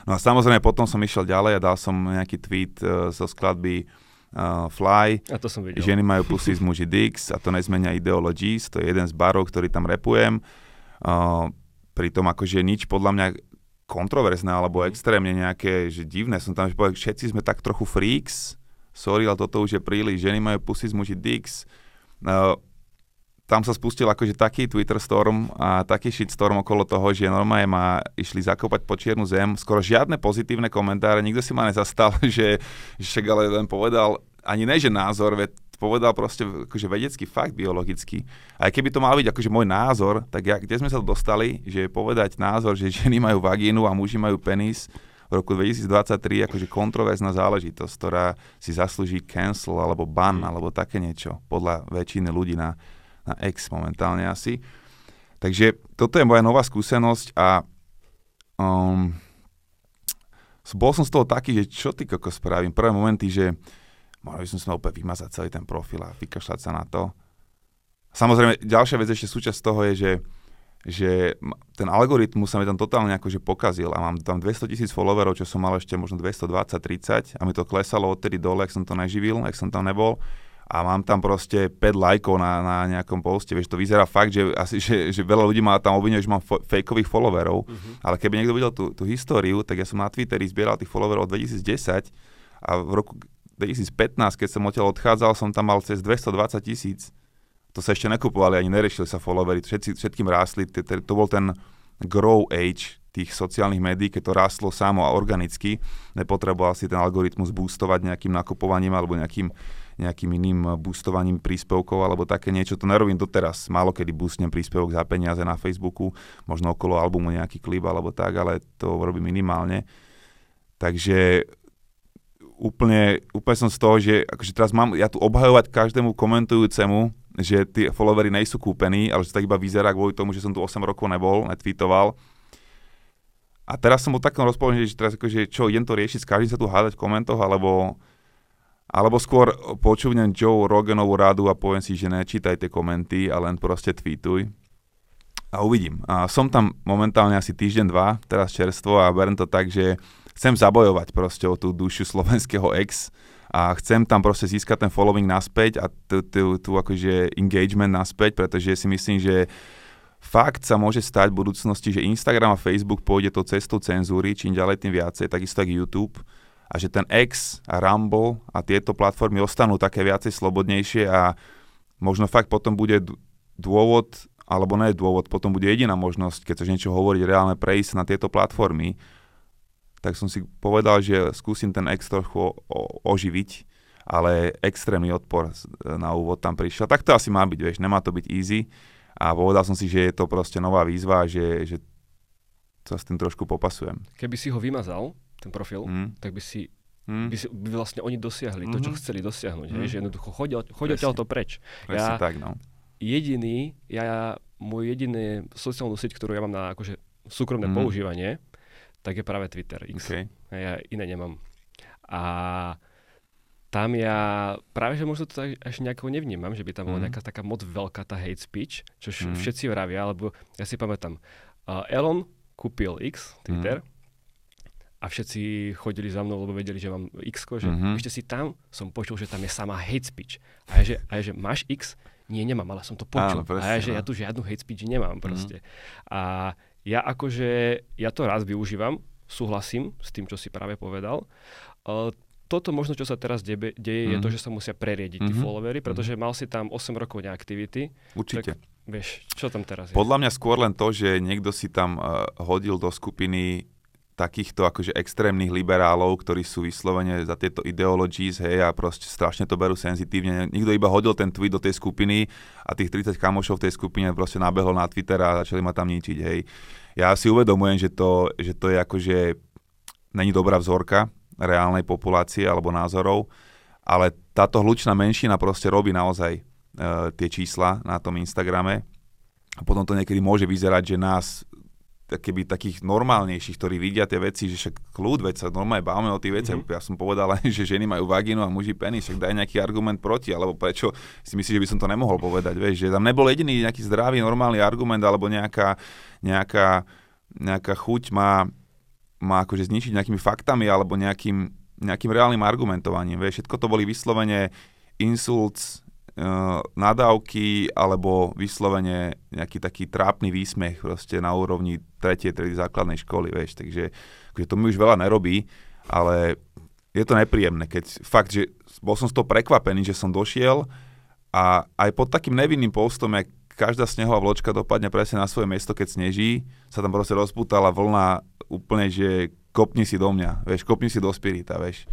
No a samozrejme potom som išiel ďalej a dal som nejaký tweet uh, zo skladby uh, Fly. A to som videl. Ženy majú pusy z muži Dix a to nezmenia Ideologies, to je jeden z barov, ktorý tam repujem. Uh, pritom akože nič podľa mňa kontroverzné alebo mhm. extrémne nejaké, že divné som tam, že povedal, všetci sme tak trochu freaks, sorry, ale toto už je príliš, ženy majú pusy z muži dicks. Uh, tam sa spustil akože taký Twitter storm a taký shitstorm okolo toho, že normálne ma išli zakopať po čiernu zem. Skoro žiadne pozitívne komentáre, nikto si ma nezastal, že, že však ale len povedal, ani ne, že názor, veď povedal proste akože vedecký fakt, biologický. Aj keby to mal byť akože môj názor, tak ja, kde sme sa dostali, že povedať názor, že ženy majú vagínu a muži majú penis, v roku 2023 akože kontroverzná záležitosť, ktorá si zaslúži cancel alebo ban mm. alebo také niečo, podľa väčšiny ľudí na, na X momentálne asi. Takže toto je moja nová skúsenosť a um, bol som z toho taký, že čo ty koko spravím. Prvé momenty, že mohol by som sa opäť vymazať celý ten profil a vykašľať sa na to. Samozrejme, ďalšia vec ešte súčasť toho je, že že ten algoritmus sa mi tam totálne akože pokazil a mám tam 200 tisíc followerov, čo som mal ešte možno 220-30 a mi to klesalo odtedy dole, ak som to neživil, ak som tam nebol. A mám tam proste 5 lajkov na, na nejakom poste, vieš, to vyzerá fakt, že, asi, že, že veľa ľudí má tam obvinuje, že mám fo- fejkových followerov, uh-huh. ale keby niekto videl tú, tú históriu, tak ja som na Twitteri zbieral tých followerov od 2010 a v roku 2015, keď som odtiaľ odchádzal, som tam mal cez 220 tisíc to sa ešte nekupovali, ani nerešili sa followery, všetci, všetkým rástli, to bol ten grow age tých sociálnych médií, keď to rástlo samo a organicky, nepotreboval si ten algoritmus boostovať nejakým nakupovaním alebo nejakým, nejakým iným boostovaním príspevkov alebo také niečo. To nerobím doteraz. Málo kedy boostnem príspevok za peniaze na Facebooku, možno okolo albumu nejaký klip alebo tak, ale to robím minimálne. Takže úplne, úplne som z toho, že akože teraz mám ja tu obhajovať každému komentujúcemu, že tí followery nejsú kúpení, ale že to tak iba vyzerá kvôli tomu, že som tu 8 rokov nebol, netweetoval. A teraz som bol takom rozpoložení, že teraz akože čo, idem to riešiť, s sa tu hádať v komentoch, alebo, alebo skôr počúvnem Joe Roganovú rádu a poviem si, že nečítaj tie komenty a len proste tweetuj. A uvidím. A som tam momentálne asi týždeň, dva, teraz čerstvo a berem to tak, že chcem zabojovať proste o tú dušu slovenského ex a chcem tam proste získať ten following naspäť a tu akože engagement naspäť, pretože si myslím, že fakt sa môže stať v budúcnosti, že Instagram a Facebook pôjde to cestou cenzúry, čím ďalej tým viacej, takisto ako YouTube. a že ten X a Rumble a tieto platformy ostanú také viacej slobodnejšie a možno fakt potom bude dôvod, alebo nie dôvod, potom bude jediná možnosť, keď chceš niečo hovoriť reálne, prejsť na tieto platformy, tak som si povedal, že skúsim ten X trochu oživiť, ale extrémny odpor na úvod tam prišiel. Tak to asi má byť, vieš, nemá to byť easy a povedal som si, že je to proste nová výzva, že, že sa s tým trošku popasujem. Keby si ho vymazal, ten profil, mm. tak by si Mm. By, si, by vlastne oni dosiahli mm-hmm. to, čo mhm. chceli dosiahnuť. Mm. Hej, že jednoducho chodia, chodia to preč. ja, tak, no. Jediný, ja, môj jediný sociálnu sieť, ktorú ja mám na akože súkromné mm. používanie, tak je práve Twitter X. Okay. Ja iné nemám. A tam ja práve, že možno to až nejako nevnímam, že by tam bola mm. nejaká taká moc veľká tá hate speech, čo mm. všetci vravia, alebo ja si pamätám, uh, Elon kúpil X, Twitter, mm a všetci chodili za mnou, lebo vedeli, že mám X, že mm-hmm. ešte si tam, som počul, že tam je sama hate speech. A ja, že, a ja, že máš X? Nie, nemám, ale som to počul. Áno, presne, a ja, že no. ja tu žiadnu hate speech nemám mhm. proste. Mm-hmm. A ja akože, ja to raz využívam, súhlasím s tým, čo si práve povedal. Uh, toto možno, čo sa teraz debe, deje, mm. je to, mhm. že sa musia preriediť mm-hmm. tí mhm. followery, pretože mm. mal si tam 8 rokov neaktivity. Určite. Tak, vieš, čo tam teraz je? Podľa mňa skôr len to, že niekto si tam uh, hodil do skupiny takýchto akože extrémnych liberálov, ktorí sú vyslovene za tieto ideologies, hej, a proste strašne to berú senzitívne. Nikto iba hodil ten tweet do tej skupiny a tých 30 kamošov v tej skupine proste nabehlo na Twitter a začali ma tam ničiť, hej. Ja si uvedomujem, že to, že to je akože, není dobrá vzorka reálnej populácie alebo názorov, ale táto hlučná menšina proste robí naozaj e, tie čísla na tom Instagrame a potom to niekedy môže vyzerať, že nás keby takých normálnejších, ktorí vidia tie veci, že však kľud, veď sa normálne bávame o tých veciach. Mm-hmm. Ja som povedal že ženy majú vagínu a muži penis, však daj nejaký argument proti, alebo prečo si myslíš, že by som to nemohol povedať, vieš, že tam nebol jediný nejaký zdravý, normálny argument, alebo nejaká, nejaká, nejaká chuť má, má akože zničiť nejakými faktami, alebo nejakým, nejakým reálnym argumentovaním, vieš, všetko to boli vyslovene insults, nadávky alebo vyslovene nejaký taký trápny výsmech proste na úrovni 3. triedy základnej školy, vieš, takže akože to mi už veľa nerobí, ale je to nepríjemné, keď fakt, že bol som z toho prekvapený, že som došiel a aj pod takým nevinným postom, jak každá snehová vločka dopadne presne na svoje miesto, keď sneží, sa tam proste rozputala vlna úplne, že kopni si do mňa, vieš, kopni si do spirita, vieš.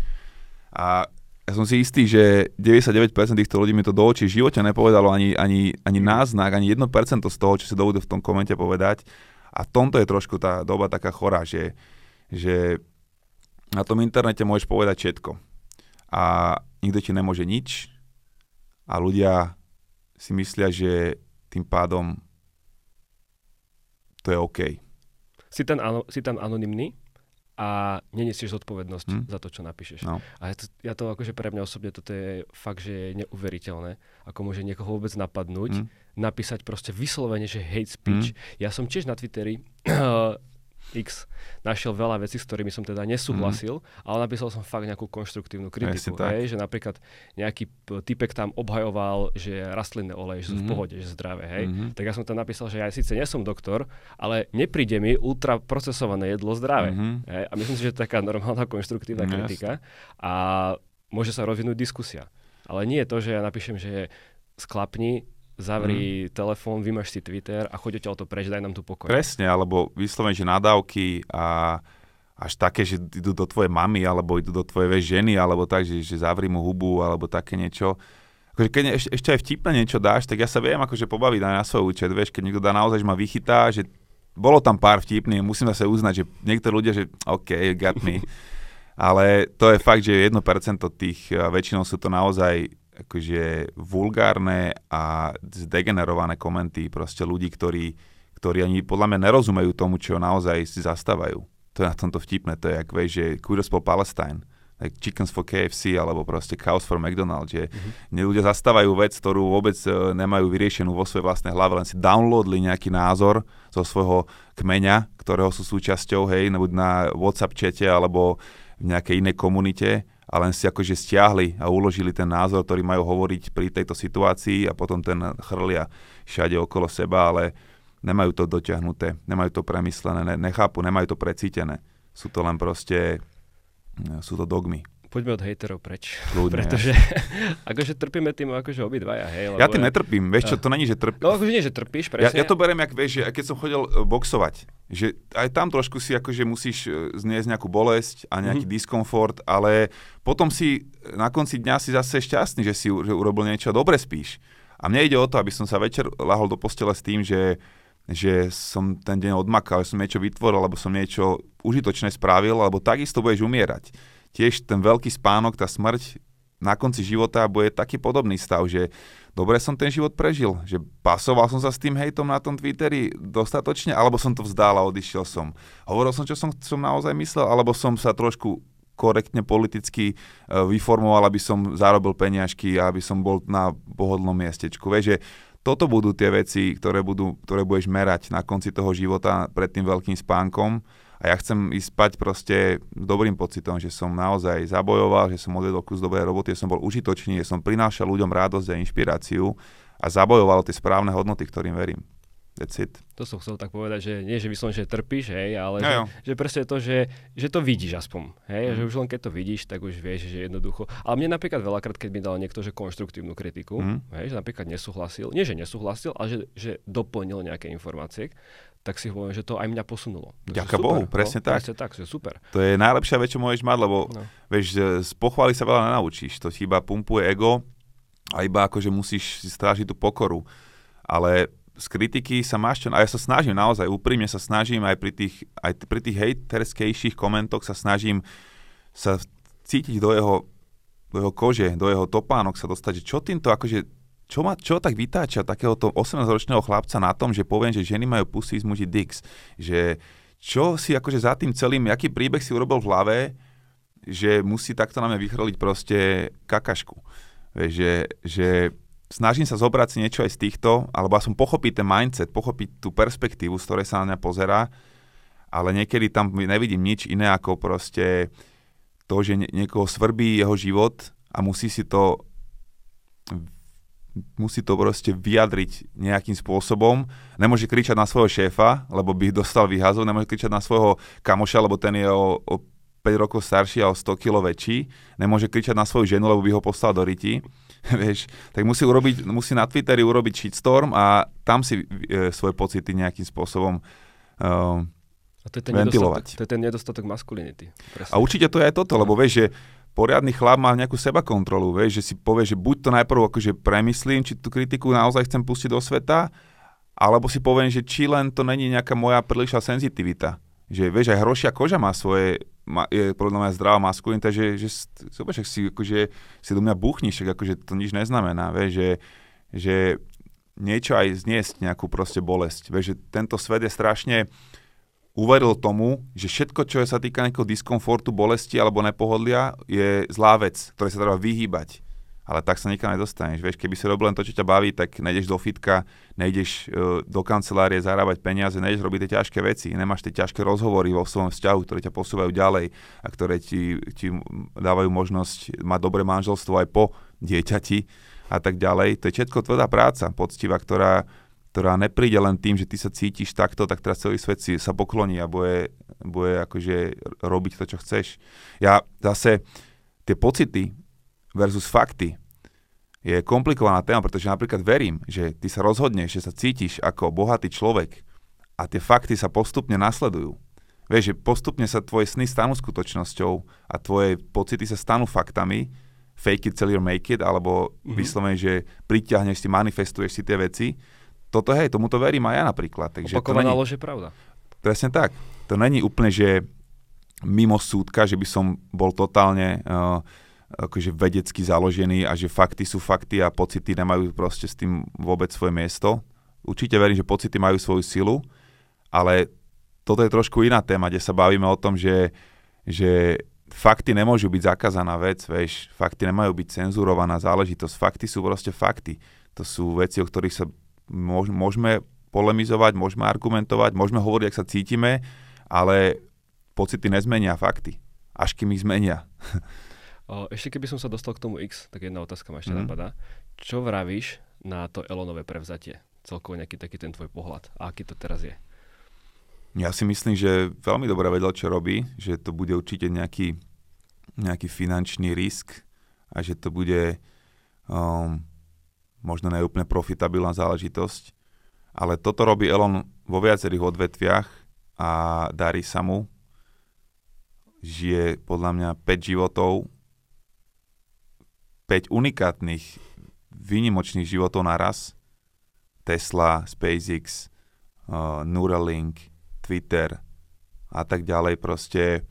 A ja som si istý, že 99% týchto ľudí mi to do očí v živote nepovedalo ani, ani, ani náznak, ani 1% z toho, čo si dovolil v tom komente povedať. A v tomto je trošku tá doba taká chorá, že, že na tom internete môžeš povedať všetko. A nikto ti nemôže nič. A ľudia si myslia, že tým pádom to je OK. Si ten, si ten anonymný? A nenesieš zodpovednosť hmm. za to, čo napíšeš. No. A ja to, ja to akože pre mňa osobne toto je fakt, že je neuveriteľné, ako môže niekoho vôbec napadnúť, hmm. napísať proste vyslovene, že hate speech. Hmm. Ja som tiež na Twitteri X našiel veľa vecí, s ktorými som teda nesúhlasil, mm. ale napísal som fakt nejakú konštruktívnu kritiku. Hej, že napríklad nejaký typek tam obhajoval, že rastlinné oleje, že sú mm. v mhm. pohode, že zdravé. Hej. Mm. Tak ja som tam napísal, že ja síce nie som doktor, ale nepríde mi ultraprocesované jedlo zdravé. Mm. Hej. A myslím si, že to je taká normálna konštruktívna mm. kritika a môže sa rozvinúť diskusia. Ale nie je to, že ja napíšem, že sklapni, zavri mm. telefón, vymaš si Twitter a choď to preč, daj nám tu pokoj. Presne, alebo vyslovene, že nadávky a až také, že idú do tvojej mamy, alebo idú do tvojej ženy, alebo tak, že, že zavri mu hubu, alebo také niečo. Akože keď ešte, ešte aj vtipne niečo dáš, tak ja sa viem akože pobaviť na svoj účet, vieš, keď niekto dá naozaj, že ma vychytá, že bolo tam pár vtipných, musím sa uznať, že niektorí ľudia, že OK, got me. Ale to je fakt, že 1% tých, väčšinou sú to naozaj akože vulgárne a zdegenerované komenty proste ľudí, ktorí, ktorí ani podľa mňa nerozumejú tomu, čo naozaj si zastávajú. To je na tomto vtipné, to je ako vieš, že Kudos for Palestine, like Chickens for KFC alebo proste Cows for McDonald's, že mm-hmm. ľudia zastávajú vec, ktorú vôbec uh, nemajú vyriešenú vo svojej vlastnej hlave, len si downloadli nejaký názor zo svojho kmeňa, ktorého sú súčasťou, hej, na WhatsApp čete alebo v nejakej inej komunite a len si akože stiahli a uložili ten názor, ktorý majú hovoriť pri tejto situácii a potom ten chrlia všade okolo seba, ale nemajú to dotiahnuté, nemajú to premyslené, nechápu, nemajú to precítené. Sú to len proste sú to dogmy poďme od hejterov preč. Ľudne, pretože akože trpíme tým akože obidvaja, hej. Ja tým netrpím, vieš čo, to není, že trpím. No akože nie, že trpíš, presne. Ja, ja to berem, jak vieš, že keď som chodil e, boxovať, že aj tam trošku si akože musíš e, zniesť nejakú bolesť a nejaký mm-hmm. diskomfort, ale potom si na konci dňa si zase šťastný, že si že urobil niečo a dobre spíš. A mne ide o to, aby som sa večer lahol do postele s tým, že že som ten deň odmakal, že som niečo vytvoril, alebo som niečo užitočné spravil, alebo takisto budeš umierať tiež ten veľký spánok, tá smrť na konci života bude taký podobný stav, že dobre som ten život prežil, že pasoval som sa s tým hejtom na tom Twitteri dostatočne, alebo som to vzdal a odišiel som. Hovoril som, čo som, som naozaj myslel, alebo som sa trošku korektne politicky e, vyformoval, aby som zarobil peniažky a aby som bol na pohodlnom miestečku. Vieš, že toto budú tie veci, ktoré, budú, ktoré budeš merať na konci toho života pred tým veľkým spánkom a ja chcem ísť spať proste dobrým pocitom, že som naozaj zabojoval, že som odvedol kus dobrej roboty, že som bol užitočný, že som prinášal ľuďom radosť a inšpiráciu a zabojoval tie správne hodnoty, ktorým verím. That's it. To som chcel tak povedať, že nie, že vyslovene, že trpíš, hej, ale že, že presne to, že, že to vidíš aspoň, hej, mm. že už len keď to vidíš, tak už vieš, že jednoducho. Ale mne napríklad veľakrát, keď mi dal niekto, že konštruktívnu kritiku, mm. hej, že napríklad nesúhlasil, nie, že nesúhlasil, ale že, že doplnil nejaké informácie, tak si hovorím, že to aj mňa posunulo. Ďaká Bohu, presne no, tak. Presne tak, že super. To je najlepšia vec, čo môžeš mať, lebo no. vieš, z pochvály sa veľa nenaučíš. To ti iba pumpuje ego a iba akože musíš si strážiť tú pokoru. Ale z kritiky sa máš čo... A ja sa snažím naozaj, úprimne sa snažím aj pri tých, aj pri tých hejterskejších komentoch sa snažím sa cítiť do jeho, do jeho kože, do jeho topánok sa dostať, že čo týmto akože čo, ma, čo tak vytáča takéhoto 18-ročného chlapca na tom, že poviem, že ženy majú pusy z muži dicks? Že čo si akože za tým celým, aký príbeh si urobil v hlave, že musí takto na mňa vychrliť proste kakašku. Že, že snažím sa zobrať si niečo aj z týchto, alebo som pochopiť ten mindset, pochopiť tú perspektívu, z ktorej sa na mňa pozerá, ale niekedy tam nevidím nič iné ako proste to, že niekoho svrbí jeho život a musí si to musí to proste vyjadriť nejakým spôsobom. Nemôže kričať na svojho šéfa, lebo by dostal výhazov, nemôže kričať na svojho kamoša, lebo ten je o, o 5 rokov starší a o 100 kg väčší. Nemôže kričať na svoju ženu, lebo by ho poslal do riti. Vieš, tak musí, urobiť, musí na Twitteri urobiť shitstorm a tam si e, svoje pocity nejakým spôsobom uh, a to je ten ventilovať. To je ten nedostatok maskulinity. Presne. A určite to je aj toto, lebo vieš, že poriadny chlap má nejakú seba kontrolu, vieš, že si povie, že buď to najprv akože premyslím, či tú kritiku naozaj chcem pustiť do sveta, alebo si poviem, že či len to není nejaká moja prílišná senzitivita. Že vieš, aj hrošia koža má svoje, je podľa mňa zdravá maskulinita, že, že, že si, akože, si do mňa buchníš, akože to nič neznamená, vieš, že, že niečo aj zniesť nejakú proste bolesť. Vieš, že tento svet je strašne uveril tomu, že všetko, čo sa týka nejakého diskomfortu, bolesti alebo nepohodlia, je zlá vec, ktoré sa treba vyhýbať. Ale tak sa nikam nedostaneš. Vieš, keby si robil len to, čo ťa baví, tak nejdeš do fitka, nejdeš uh, do kancelárie zarábať peniaze, nejdeš robiť tie ťažké veci, nemáš tie ťažké rozhovory vo svojom vzťahu, ktoré ťa posúvajú ďalej a ktoré ti, ti dávajú možnosť mať dobré manželstvo aj po dieťati a tak ďalej. To je všetko tvrdá práca, poctivá, ktorá ktorá nepríde len tým, že ty sa cítiš takto, tak teraz celý svet si sa pokloní a bude, bude akože robiť to, čo chceš. Ja zase tie pocity versus fakty je komplikovaná téma, pretože napríklad verím, že ty sa rozhodneš, že sa cítiš ako bohatý človek a tie fakty sa postupne nasledujú. Vieš, že postupne sa tvoje sny stanú skutočnosťou a tvoje pocity sa stanú faktami, fake it till you make it, alebo mm-hmm. vyslovene, že priťahneš si, manifestuješ si tie veci toto hej, tomuto verím aj ja napríklad. Takže Opakovaná lož je pravda. Presne tak. To není úplne, že mimo súdka, že by som bol totálne uh, akože vedecky založený a že fakty sú fakty a pocity nemajú proste s tým vôbec svoje miesto. Určite verím, že pocity majú svoju silu, ale toto je trošku iná téma, kde sa bavíme o tom, že, že fakty nemôžu byť zakázaná vec, vieš, fakty nemajú byť cenzurovaná záležitosť, fakty sú proste fakty. To sú veci, o ktorých sa môžeme polemizovať, môžeme argumentovať, môžeme hovoriť, ak sa cítime, ale pocity nezmenia fakty. Až kým ich zmenia. Ešte keby som sa dostal k tomu X, tak jedna otázka ma ešte mm. napadá. Čo vravíš na to Elonové prevzatie? Celkovo nejaký taký ten tvoj pohľad. A aký to teraz je? Ja si myslím, že veľmi dobre vedel, čo robí, že to bude určite nejaký nejaký finančný risk a že to bude um, možno neúplne profitabilná záležitosť. Ale toto robí Elon vo viacerých odvetviach a darí sa mu. Žije podľa mňa 5 životov, 5 unikátnych, výnimočných životov naraz. Tesla, SpaceX, uh, Neuralink, Twitter a tak ďalej. Proste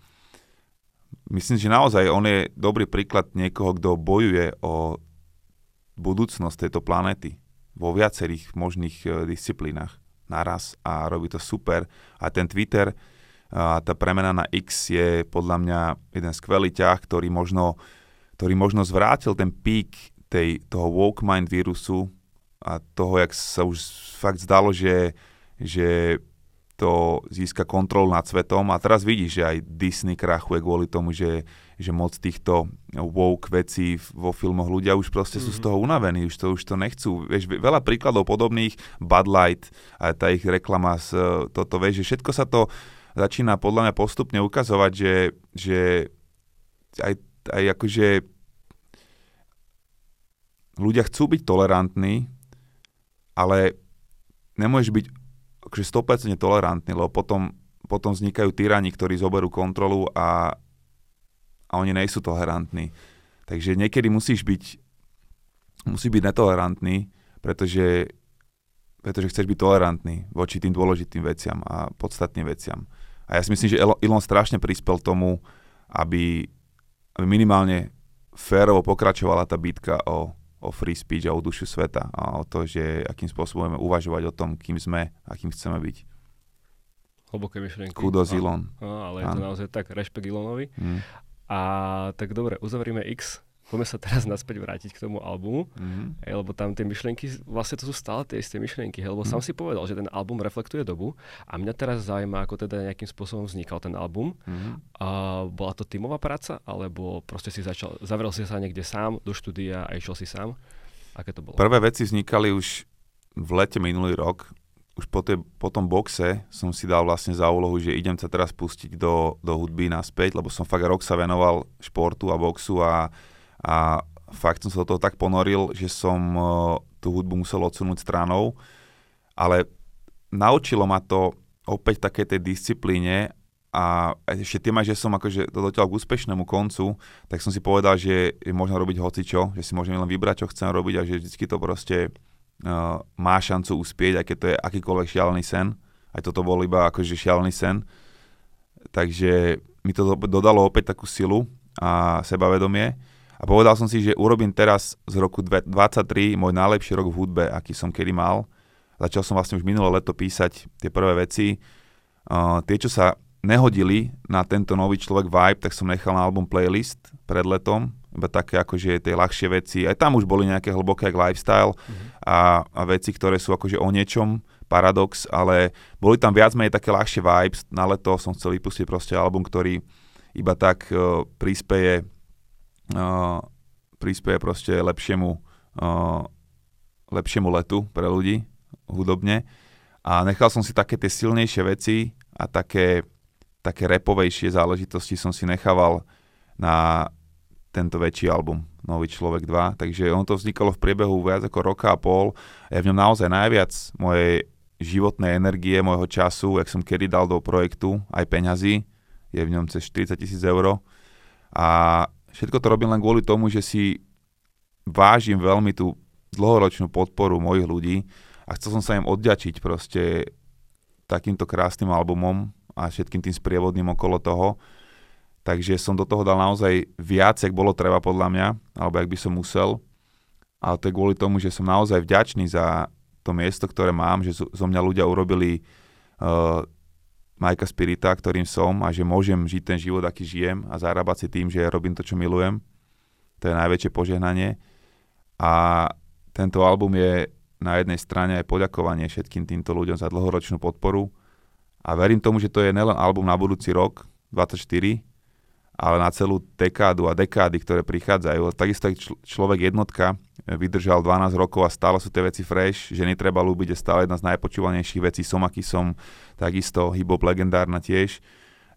myslím, že naozaj on je dobrý príklad niekoho, kto bojuje o budúcnosť tejto planéty vo viacerých možných uh, disciplínach naraz a robí to super. A ten Twitter a tá premena na X je podľa mňa jeden skvelý ťah, ktorý možno, ktorý možno zvrátil ten pík tej, toho woke mind vírusu a toho, jak sa už fakt zdalo, že, že to získa kontrolu nad svetom a teraz vidíš, že aj Disney krachuje kvôli tomu, že, že moc týchto woke vecí vo filmoch ľudia už proste mm-hmm. sú z mhm. toho unavení, už to, už to nechcú. Vieš, veľa príkladov podobných, Bud Light, a tá ich reklama, z, toto, vieš, že všetko sa to začína podľa mňa postupne ukazovať, že, že aj, aj akože ľudia chcú byť tolerantní, ale nemôžeš byť akože 100% tolerantní, lebo potom, potom vznikajú tyrani, ktorí zoberú kontrolu a, a oni nejsú tolerantní. Takže niekedy musíš byť, musí byť netolerantný, pretože, pretože chceš byť tolerantný voči tým dôležitým veciam a podstatným veciam. A ja si myslím, že Elon strašne prispel tomu, aby, aby minimálne férovo pokračovala tá bitka o, o free speech a o dušu sveta a o to, že akým spôsobom uvažovať o tom, kým sme a kým chceme byť. Hlboké myšlienky. Kudos Elon. ale je to naozaj tak, rešpekt Elonovi. Mm. A tak dobre, uzavrieme X poďme sa teraz naspäť vrátiť k tomu albumu, mm-hmm. hej, lebo tam tie myšlienky, vlastne to sú stále tie isté myšlienky, hej, lebo mm-hmm. sám si povedal, že ten album reflektuje dobu a mňa teraz zaujíma, ako teda nejakým spôsobom vznikal ten album. Mm-hmm. A bola to tímová práca, alebo proste si začal, zavrel si sa niekde sám do štúdia a išiel si sám? Aké to bolo? Prvé veci vznikali už v lete minulý rok, už po, tej, po tom boxe som si dal vlastne za úlohu, že idem sa teraz pustiť do, do hudby naspäť, lebo som fakt rok sa venoval športu a boxu a a fakt som sa do toho tak ponoril, že som uh, tú hudbu musel odsunúť stranou, ale naučilo ma to opäť také tej disciplíne a ešte tým aj, že som akože to dotiaľ k úspešnému koncu, tak som si povedal, že je možno robiť hocičo, že si môžem len vybrať, čo chcem robiť a že vždy to proste uh, má šancu uspieť, aj keď to je akýkoľvek šialený sen. Aj toto bol iba akože šialený sen. Takže mi to dodalo opäť takú silu a sebavedomie. A povedal som si, že urobím teraz z roku 2023 môj najlepší rok v hudbe, aký som kedy mal. Začal som vlastne už minulé leto písať tie prvé veci. Uh, tie, čo sa nehodili na tento nový človek vibe, tak som nechal na album playlist pred letom, iba také akože tie ľahšie veci. Aj tam už boli nejaké hlboké lifestyle mm-hmm. a, a veci, ktoré sú akože o niečom, paradox, ale boli tam viac menej také ľahšie vibes. Na leto som chcel vypustiť proste album, ktorý iba tak uh, prispieje uh, prispieje proste lepšiemu, uh, lepšiemu letu pre ľudí hudobne. A nechal som si také tie silnejšie veci a také, také repovejšie záležitosti som si nechával na tento väčší album, Nový človek 2. Takže on to vznikalo v priebehu viac ako roka a pol. Ja v ňom naozaj najviac mojej životnej energie, môjho času, jak som kedy dal do projektu, aj peňazí, je v ňom cez 40 tisíc eur. A Všetko to robím len kvôli tomu, že si vážim veľmi tú dlhoročnú podporu mojich ľudí a chcel som sa im odďačiť proste takýmto krásnym albumom a všetkým tým sprievodným okolo toho. Takže som do toho dal naozaj viac, ak bolo treba podľa mňa, alebo ak by som musel. Ale to je kvôli tomu, že som naozaj vďačný za to miesto, ktoré mám, že zo mňa ľudia urobili uh, Majka Spirita, ktorým som a že môžem žiť ten život, aký žijem a zarábať si tým, že robím to, čo milujem. To je najväčšie požehnanie. A tento album je na jednej strane aj poďakovanie všetkým týmto ľuďom za dlhoročnú podporu a verím tomu, že to je nielen album na budúci rok, 24, ale na celú dekádu a dekády, ktoré prichádzajú. Takisto človek jednotka vydržal 12 rokov a stále sú tie veci fresh, že netreba ľúbiť, je stále jedna z najpočúvanejších vecí, som aký som, takisto hip legendárna tiež.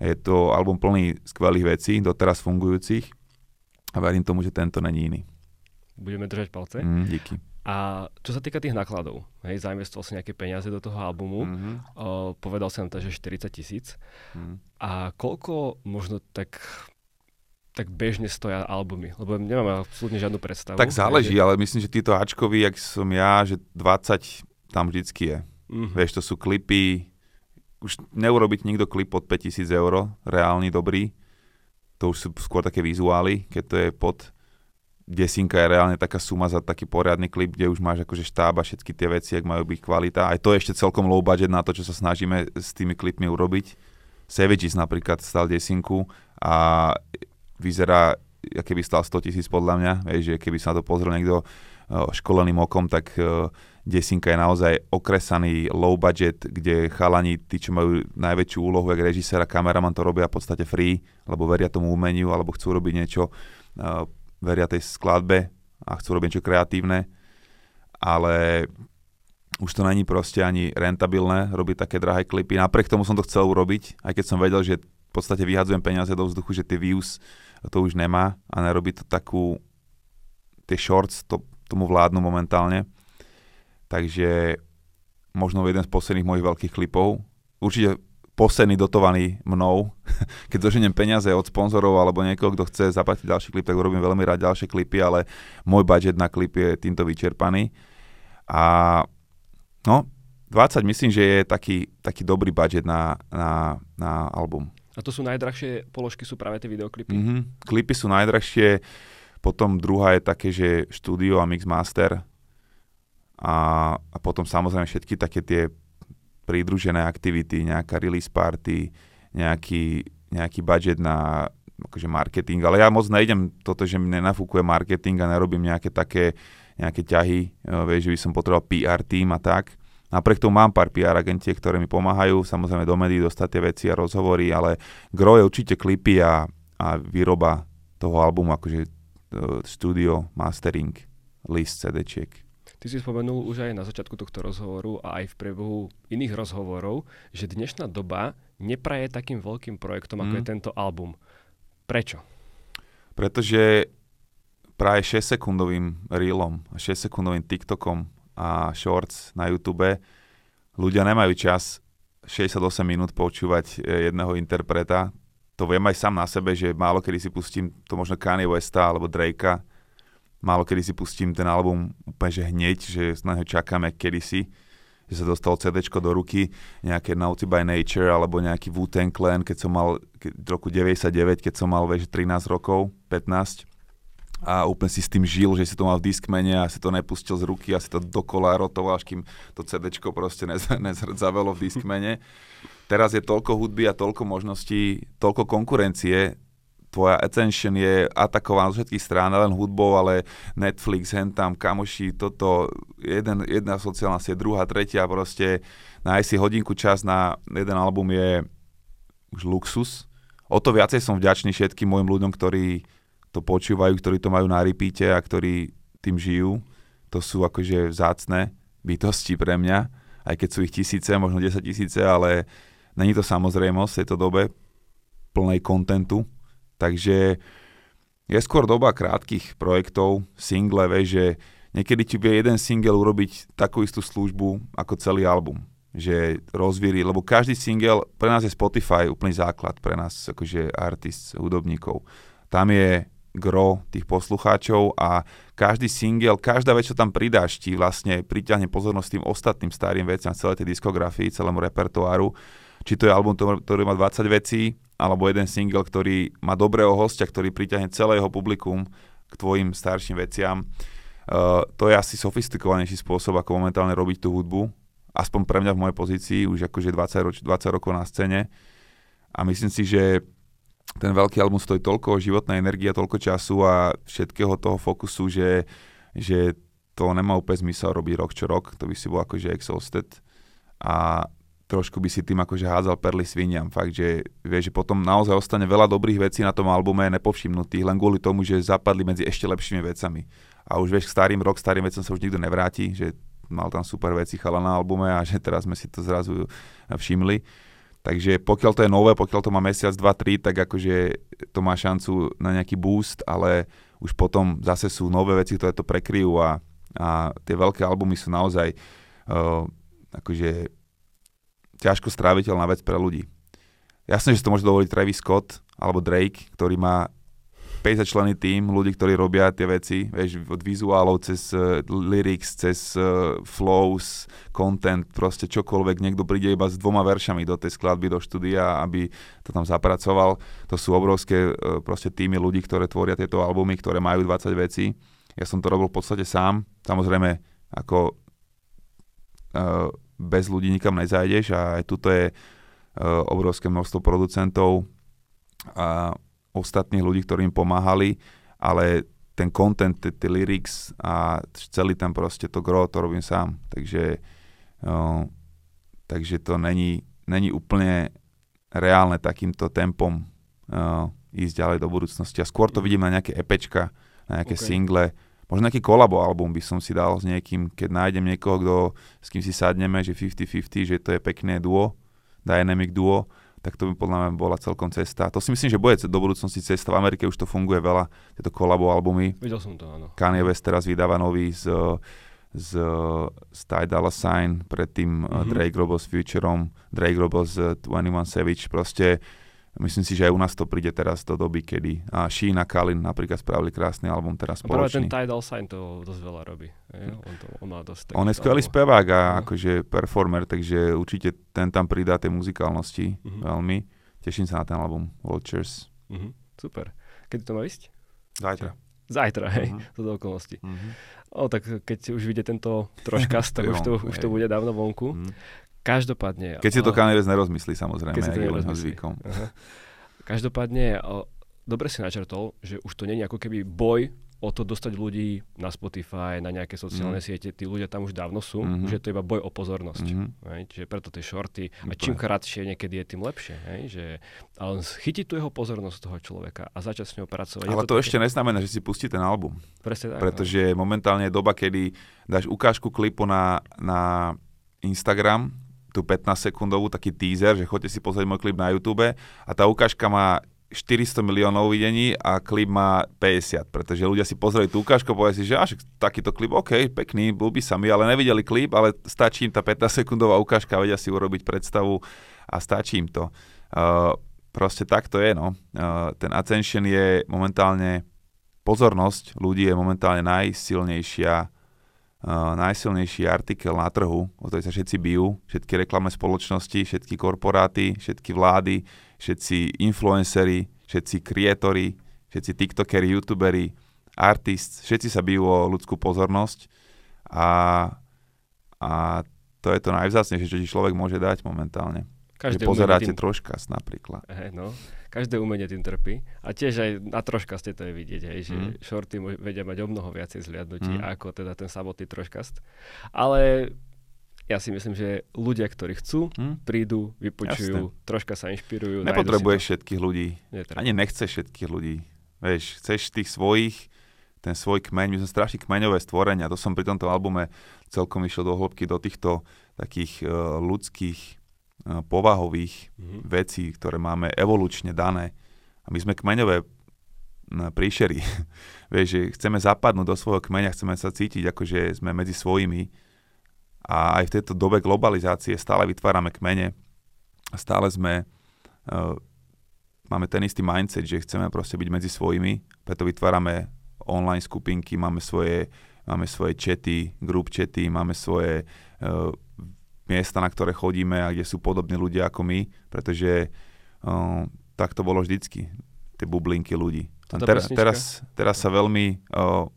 Je to album plný skvelých vecí, doteraz fungujúcich A verím tomu, že tento není iný. Budeme držať palce. Mm, díky. A čo sa týka tých nákladov, hej, zainvestoval si nejaké peniaze do toho albumu, mm-hmm. uh, povedal si nám to, že 40 tisíc. Mm. A koľko možno tak tak bežne stoja albumy? Lebo nemám absolútne žiadnu predstavu. Tak záleží, ale myslím, že títo Ačkoví, jak som ja, že 20 tam vždycky je. Mm-hmm. Vieš, to sú klipy, už neurobiť nikto klip pod 5000 eur, reálny, dobrý. To už sú skôr také vizuály, keď to je pod desinka je reálne taká suma za taký poriadny klip, kde už máš akože štáb a všetky tie veci, ak majú byť kvalita. Aj to je ešte celkom low budget na to, čo sa snažíme s tými klipmi urobiť. Savages napríklad stal desinku a vyzerá, keby stal 100 tisíc podľa mňa, vieš, že keby sa na to pozrel niekto školeným okom, tak desinka je naozaj okresaný low budget, kde chalani, tí, čo majú najväčšiu úlohu, jak režisér a kameraman to robia v podstate free, lebo veria tomu umeniu, alebo chcú robiť niečo veria tej skladbe a chcú robiť niečo kreatívne, ale už to není proste ani rentabilné robiť také drahé klipy. Napriek tomu som to chcel urobiť, aj keď som vedel, že v podstate vyhadzujem peniaze do vzduchu, že tie views to už nemá a nerobí to takú, tie shorts to, tomu vládnu momentálne. Takže možno jeden z posledných mojich veľkých klipov. Určite posený, dotovaný mnou. Keď doženiem peniaze od sponzorov alebo niekoho, kto chce zaplatiť ďalší klip, tak urobím veľmi rád ďalšie klipy, ale môj budget na klip je týmto vyčerpaný. A no, 20 myslím, že je taký, taký dobrý budget na, na, na album. A to sú najdrahšie položky, sú práve tie videoklipy? Mm-hmm. Klipy sú najdrahšie, potom druhá je také, že štúdio a mix master a, a potom samozrejme všetky také tie pridružené aktivity, nejaká release party, nejaký, nejaký budget na akože marketing, ale ja moc nejdem toto, že mi nenafúkuje marketing a nerobím nejaké také nejaké ťahy, vieš, že by som potreboval PR tým a tak. Napriek tomu mám pár PR agentiek, ktoré mi pomáhajú, samozrejme do médií dostať tie veci a rozhovory, ale gro je určite klipy a, a výroba toho albumu, akože uh, studio, mastering, list CD-čiek. Ty si spomenul už aj na začiatku tohto rozhovoru a aj v priebehu iných rozhovorov, že dnešná doba nepraje takým veľkým projektom, ako mm. je mhm. tento album. Prečo? Pretože práve 6 sekundovým reelom, 6 sekundovým TikTokom a shorts na YouTube. Ľudia nemajú čas 68 minút počúvať e, jedného interpreta. To viem aj sám na sebe, že málo kedy si pustím to možno Kanye Westa alebo Drakea. Málo kedy si pustím ten album úplne, že hneď, že na neho čakáme kedysi, že sa dostalo CD do ruky, nejaké Naughty by Nature alebo nejaký Wu-Tang Clan, keď som mal v roku 99, keď som mal vieš, 13 rokov, 15 a úplne si s tým žil, že si to mal v diskmene a si to nepustil z ruky a si to dokola rotoval, až kým to CD proste nez, v diskmene. Teraz je toľko hudby a toľko možností, toľko konkurencie, tvoja attention je atakovaná z všetkých strán, len hudbou, ale Netflix, hentam, kamoši, toto, jeden, jedna sociálna sieť, druhá, tretia, proste nájsť si hodinku čas na jeden album je už luxus. O to viacej som vďačný všetkým mojim ľuďom, ktorí to počúvajú, ktorí to majú na repeate a ktorí tým žijú. To sú akože vzácne bytosti pre mňa, aj keď sú ich tisíce, možno 10 tisíce, ale není to samozrejmosť v tejto dobe plnej kontentu Takže je skôr doba krátkých projektov, single, vieš, že niekedy ti vie jeden single urobiť takú istú službu ako celý album. Že rozvíri, lebo každý single, pre nás je Spotify úplný základ, pre nás akože artist, hudobníkov. Tam je gro tých poslucháčov a každý single, každá vec, čo tam pridáš, ti vlastne priťahne pozornosť tým ostatným starým veciam, celej tej diskografii, celému repertoáru. Či to je album, ktorý má 20 vecí, alebo jeden single, ktorý má dobrého hostia, ktorý priťahne celé jeho publikum k tvojim starším veciam. Uh, to je asi sofistikovanejší spôsob, ako momentálne robiť tú hudbu. Aspoň pre mňa v mojej pozícii, už akože 20, roč, 20 rokov na scéne. A myslím si, že ten veľký album stojí toľko životnej energie, toľko času a všetkého toho fokusu, že, že to nemá úplne zmysel robiť rok čo rok, to by si bol akože exhausted. A trošku by si tým akože hádzal perly sviniam. Fakt, že vieš, že potom naozaj ostane veľa dobrých vecí na tom albume nepovšimnutých, len kvôli tomu, že zapadli medzi ešte lepšími vecami. A už vieš, k starým rok, starým vecom sa už nikto nevráti, že mal tam super veci chala na albume a že teraz sme si to zrazu všimli. Takže pokiaľ to je nové, pokiaľ to má mesiac, dva, tri, tak akože to má šancu na nejaký boost, ale už potom zase sú nové veci, ktoré to prekryjú a, a tie veľké albumy sú naozaj uh, akože ťažko stráviteľná vec pre ľudí. Jasné, že to môže dovoliť Travis Scott alebo Drake, ktorý má 50 členy tým ľudí, ktorí robia tie veci, vieš, od vizuálov cez uh, lyrics, cez uh, flows, content, proste čokoľvek, niekto príde iba s dvoma veršami do tej skladby, do štúdia, aby to tam zapracoval. To sú obrovské uh, proste týmy ľudí, ktoré tvoria tieto albumy, ktoré majú 20 vecí. Ja som to robil v podstate sám. Samozrejme, ako uh, bez ľudí nikam nezajdeš a aj tuto je uh, obrovské množstvo producentov a ostatných ľudí, ktorí im pomáhali, ale ten content, tie lyrics a celý ten proste to gro, to robím sám. Takže, uh, takže to není, není úplne reálne takýmto tempom uh, ísť ďalej do budúcnosti. A skôr to vidím na nejaké epečka, na nejaké okay. single, možno nejaký kolabo album by som si dal s niekým, keď nájdem niekoho, kto, s kým si sadneme, že 50-50, že to je pekné duo, dynamic duo, tak to by podľa mňa bola celkom cesta. To si myslím, že bude do budúcnosti cesta. V Amerike už to funguje veľa, tieto kolabo albumy. Videl som to, áno. Kanye West teraz vydáva nový z, z, z Ty Dolla Sign, predtým mm-hmm. Drake robil s Futureom, Drake robil s 21 Savage, proste Myslím si, že aj u nás to príde teraz do doby, kedy a Sheen a Kalin napríklad spravili krásny album teraz spoločný. Práve ten Tidal Sign to dosť veľa robí. On, to, on, má dosť on je skvelý spevák a no. akože performer, takže určite ten tam pridá tej muzikálnosti uh-huh. veľmi. Teším sa na ten album Vultures. Uh-huh. Super. Kedy to má ísť? Zajtra. Zajtra, hej, uh-huh. to do okolností. Uh-huh. O, tak keď už vyjde tento troška, tak už to, už to bude dávno vonku. Uh-huh. Každopádne... Keď si to Kanye nerozmyslí, samozrejme, keď si to nerozmyslí. zvykom. Aha. Každopádne, dobre si načrtol, že už to je ako keby boj o to dostať ľudí na Spotify, na nejaké sociálne mm. siete, tí ľudia tam už dávno sú, mm-hmm. že je to iba boj o pozornosť. Mm-hmm. Hej? Čiže preto tie shorty, a čím kratšie niekedy je, tým lepšie. Hej? Že, ale chytiť tu jeho pozornosť toho človeka a začať s ňou pracovať. Ale to, to ešte také... neznamená, že si pustí ten album. Presne tak. Pretože no. momentálne je doba, kedy dáš ukážku klipu na, na Instagram, tú 15 sekundovú taký teaser, že chodte si pozrieť môj klip na YouTube a tá ukážka má 400 miliónov videní a klip má 50, pretože ľudia si pozreli tú ukážku povedali si, že až takýto klip, OK, pekný, ľúbi sa mi, ale nevideli klip, ale stačí im tá 15 sekundová ukážka, vedia si urobiť predstavu a stačí im to. Uh, proste tak to je, no. Uh, ten attention je momentálne, pozornosť ľudí je momentálne najsilnejšia uh, najsilnejší artikel na trhu, o ktorej sa všetci bijú, všetky reklamné spoločnosti, všetky korporáty, všetky vlády, všetci influenceri, všetci kreatóri, všetci tiktokeri, youtuberi, artist, všetci sa bijú o ľudskú pozornosť a, a to je to najvzácnejšie, čo ti človek môže dať momentálne. Každé pozeráte tým... troška napríklad. Hey, no každé umenie tým trpí. A tiež aj na troška ste to je vidieť, hej, že mm. shorty vedia mať o mnoho viacej zliadnutí mm. ako teda ten samotný troškast. Ale ja si myslím, že ľudia, ktorí chcú, mm. prídu, vypočujú, Jasne. troška sa inšpirujú. Nepotrebuješ všetkých ľudí. Netreba. Ani nechceš všetkých ľudí. Vieš, chceš tých svojich, ten svoj kmeň, my sme strašne kmeňové stvorenia. To som pri tomto albume celkom išiel do hĺbky do týchto takých uh, ľudských povahových mm-hmm. vecí, ktoré máme evolučne dané. A my sme kmeňové príšery. Vieš, že chceme zapadnúť do svojho kmeňa, chceme sa cítiť ako, že sme medzi svojimi. A aj v tejto dobe globalizácie stále vytvárame kmene. Stále sme, uh, máme ten istý mindset, že chceme proste byť medzi svojimi, preto vytvárame online skupinky, máme svoje, máme svoje chaty, group chaty, máme svoje uh, miesta, na ktoré chodíme a kde sú podobní ľudia ako my, pretože uh, tak to bolo vždycky, tie bublinky ľudí. Teraz, teraz, teraz sa veľmi uh,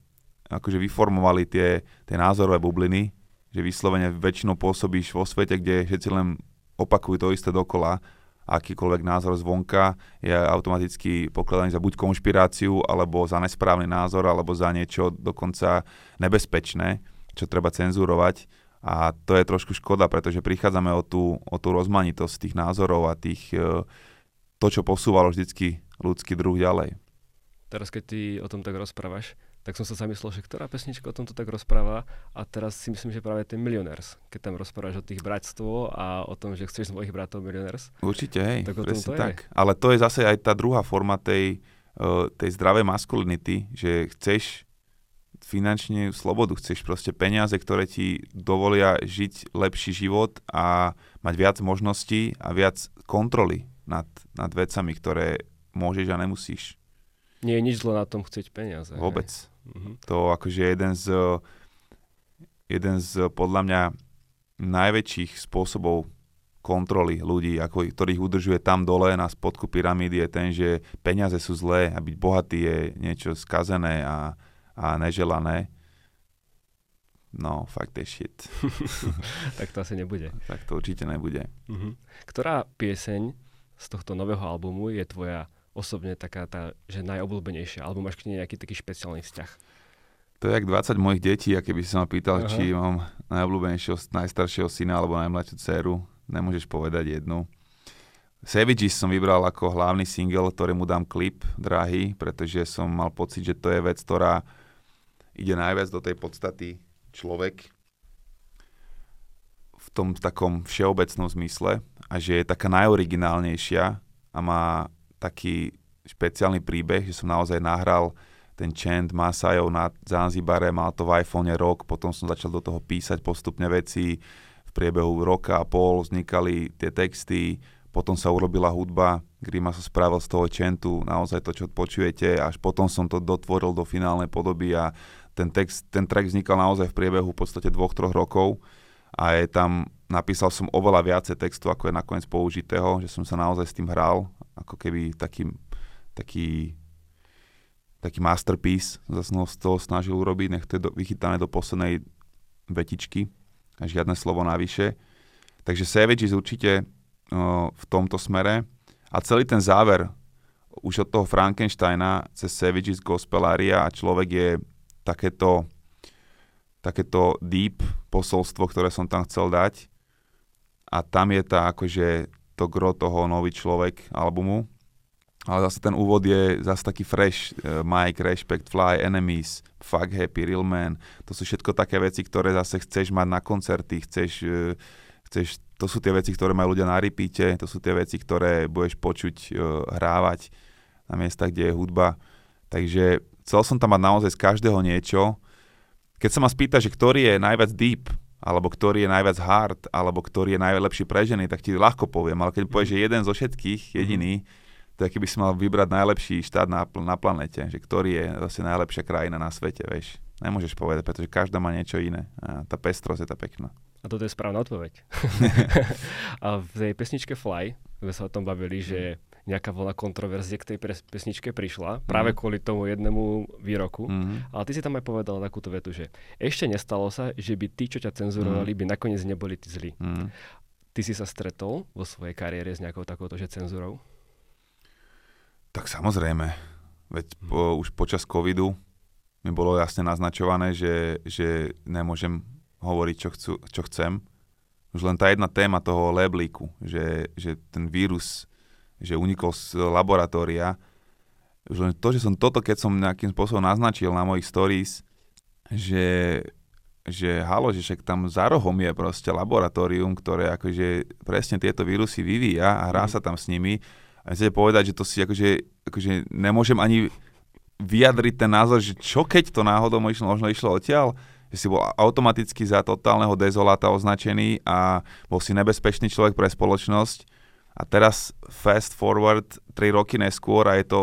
akože vyformovali tie, tie názorové bubliny, že vyslovene väčšinou pôsobíš vo svete, kde všetci len opakujú to isté dokola, akýkoľvek názor zvonka je automaticky pokladaný za buď konšpiráciu, alebo za nesprávny názor, alebo za niečo dokonca nebezpečné, čo treba cenzurovať a to je trošku škoda, pretože prichádzame o tú, o tú rozmanitosť tých názorov a tých, e, to, čo posúvalo vždycky ľudský druh ďalej. Teraz, keď ty o tom tak rozprávaš, tak som sa zamyslel, že ktorá pesnička o tomto tak rozpráva a teraz si myslím, že práve ten Millionaires, keď tam rozprávaš o tých bratstvo a o tom, že chceš svojich bratov Millionaires. Určite, hej, tak presne tak. Je. Ale to je zase aj tá druhá forma tej, uh, tej zdravej maskulinity, že chceš finančne slobodu, chceš proste peniaze, ktoré ti dovolia žiť lepší život a mať viac možností a viac kontroly nad, nad vecami, ktoré môžeš a nemusíš. Nie je nič zlo na tom chcieť peniaze. Vôbec. Mm-hmm. To akože jeden z, jeden z podľa mňa najväčších spôsobov kontroly ľudí, ako, ktorých udržuje tam dole na spodku pyramídy je ten, že peniaze sú zlé a byť bohatý je niečo skazené a, a neželané. No, fakt je shit. tak to asi nebude. tak to určite nebude. Uh-huh. Ktorá pieseň z tohto nového albumu je tvoja osobne taká tá, že najobľúbenejšia, alebo máš k nej nejaký taký špeciálny vzťah? To je jak 20 mojich detí, a keby si ma pýtal, Aha. či mám najobľúbenejšieho, najstaršieho syna alebo najmladšiu dceru, nemôžeš povedať jednu. Savages som vybral ako hlavný single, ktorému dám klip drahý, pretože som mal pocit, že to je vec, ktorá ide najviac do tej podstaty človek v tom takom všeobecnom zmysle a že je taká najoriginálnejšia a má taký špeciálny príbeh, že som naozaj nahral ten chant Masajov na Zanzibare, mal to v iPhone rok, potom som začal do toho písať postupne veci, v priebehu roka a pol vznikali tie texty, potom sa urobila hudba, Grima sa spravil z toho chantu, naozaj to, čo počujete, až potom som to dotvoril do finálnej podoby a ten, text, ten track vznikal naozaj v priebehu v podstate dvoch, troch rokov a je tam, napísal som oveľa viacej textu, ako je nakoniec použitého, že som sa naozaj s tým hral ako keby taký, taký, taký masterpiece zase z toho snažil urobiť, nech to je do, vychytané do poslednej vetičky a žiadne slovo navyše. Takže Savages určite uh, v tomto smere a celý ten záver už od toho Frankensteina cez Savages Gospelária a človek je takéto, takéto deep posolstvo, ktoré som tam chcel dať a tam je tá akože to gro toho nový človek albumu. Ale zase ten úvod je zase taký fresh. Uh, Mike, Respect, Fly, Enemies, Fuck Happy, Real Man. To sú všetko také veci, ktoré zase chceš mať na koncerty, chceš, uh, chceš to sú tie veci, ktoré majú ľudia na repeate, to sú tie veci, ktoré budeš počuť uh, hrávať na miestach, kde je hudba. Takže chcel som tam mať naozaj z každého niečo. Keď sa ma spýta, že ktorý je najviac deep, alebo ktorý je najviac hard, alebo ktorý je najlepší pre ženy, tak ti ľahko poviem, ale keď povieš, že jeden zo všetkých, mhm. jediný, tak keby si mal vybrať najlepší štát na, na planete, že ktorý je zase najlepšia krajina na svete, vieš. Nemôžeš povedať, pretože každá má niečo iné. A tá pestrosť je tá pekná. A toto je správna odpoveď. a v tej pesničke Fly sme sa o tom bavili, že mhm nejaká vlna kontroverzie k tej pesničke prišla, práve mm. kvôli tomu jednému výroku. Mm. Ale ty si tam aj povedal takúto vetu, že ešte nestalo sa, že by tí, čo ťa cenzurovali, mm. by nakoniec neboli tí zlí. Mm. Ty si sa stretol vo svojej kariére s nejakou takouto že cenzúrou? Tak samozrejme. Veď po, už počas covidu mi bolo jasne naznačované, že, že nemôžem hovoriť, čo, chcú, čo chcem. Už len tá jedna téma toho leblíku, že, že ten vírus že unikol z laboratória. Že to, že som toto, keď som nejakým spôsobom naznačil na mojich stories, že, že halo, že však tam za rohom je proste laboratórium, ktoré akože presne tieto vírusy vyvíja a hrá mm. sa tam s nimi. A chcete povedať, že to si akože, akože nemôžem ani vyjadriť ten názor, že čo keď to náhodou možno, možno išlo odtiaľ, že si bol automaticky za totálneho dezoláta označený a bol si nebezpečný človek pre spoločnosť a teraz fast forward 3 roky neskôr a je to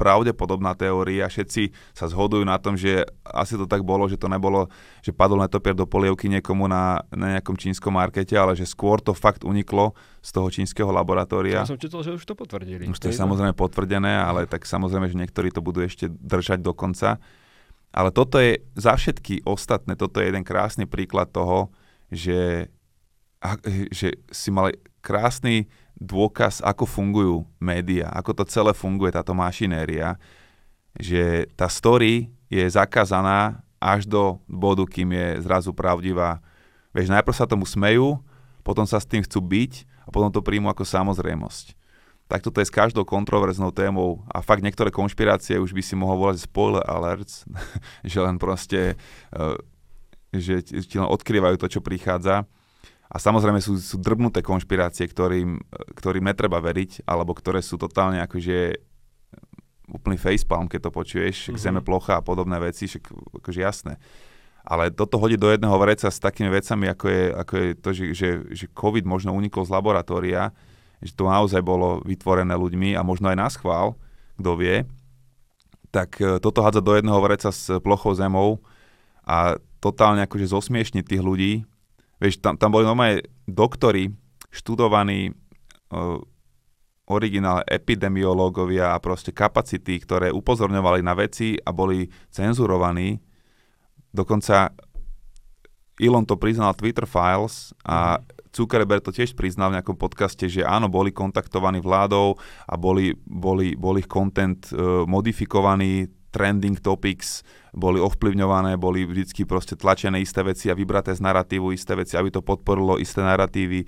pravdepodobná teória. Všetci sa zhodujú na tom, že asi to tak bolo, že to nebolo, že padol netopier do polievky niekomu na, na nejakom čínskom markete, ale že skôr to fakt uniklo z toho čínskeho laboratória. Ja som čítal, že už to potvrdili. Už to je samozrejme potvrdené, ale tak samozrejme, že niektorí to budú ešte držať do konca. Ale toto je za všetky ostatné, toto je jeden krásny príklad toho, že, že si mal krásny dôkaz, ako fungujú médiá, ako to celé funguje, táto mašinéria, že tá story je zakázaná až do bodu, kým je zrazu pravdivá. Vieš, najprv sa tomu smejú, potom sa s tým chcú byť a potom to príjmu ako samozrejmosť. tak toto je s každou kontroverznou témou a fakt niektoré konšpirácie už by si mohol volať spoiler alerts, že len proste, uh, že ti len odkrývajú to, čo prichádza. A samozrejme sú, sú drbnuté konšpirácie, ktorým, ktorým netreba veriť, alebo ktoré sú totálne akože úplný facepalm, keď to počuješ, mm-hmm. zeme plocha a podobné veci, však akože jasné. Ale toto hodí do jedného vreca s takými vecami, ako je, ako je to, že, že, že COVID možno unikol z laboratória, že to naozaj bolo vytvorené ľuďmi a možno aj na schvál, kto vie, tak e, toto hádza do jedného vreca s plochou zemou a totálne akože zosmiešniť tých ľudí. Vieš, tam, tam boli normálne doktory, študovaní uh, originál epidemiológovia a proste kapacity, ktoré upozorňovali na veci a boli cenzurovaní. Dokonca Elon to priznal Twitter Files a mhm. Zuckerberg to tiež priznal v nejakom podcaste, že áno, boli kontaktovaní vládou a boli, boli, boli ich content uh, modifikovaný, trending topics boli ovplyvňované, boli vždy proste tlačené isté veci a vybraté z narratívu isté veci, aby to podporilo isté narratívy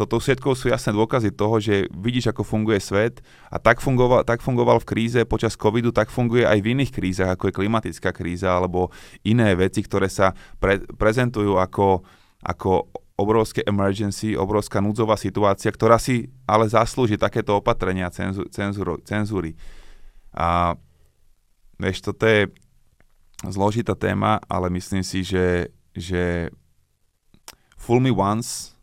toto všetko sú jasné dôkazy toho, že vidíš, ako funguje svet a tak fungoval, tak fungoval v kríze počas covidu, tak funguje aj v iných krízach, ako je klimatická kríza alebo iné veci, ktoré sa pre, prezentujú ako, ako obrovské emergency, obrovská núdzová situácia, ktorá si ale zaslúži takéto opatrenia cenzu, cenzúru, cenzúry. A vieš, toto je zložitá téma, ale myslím si, že, že Fool Me Once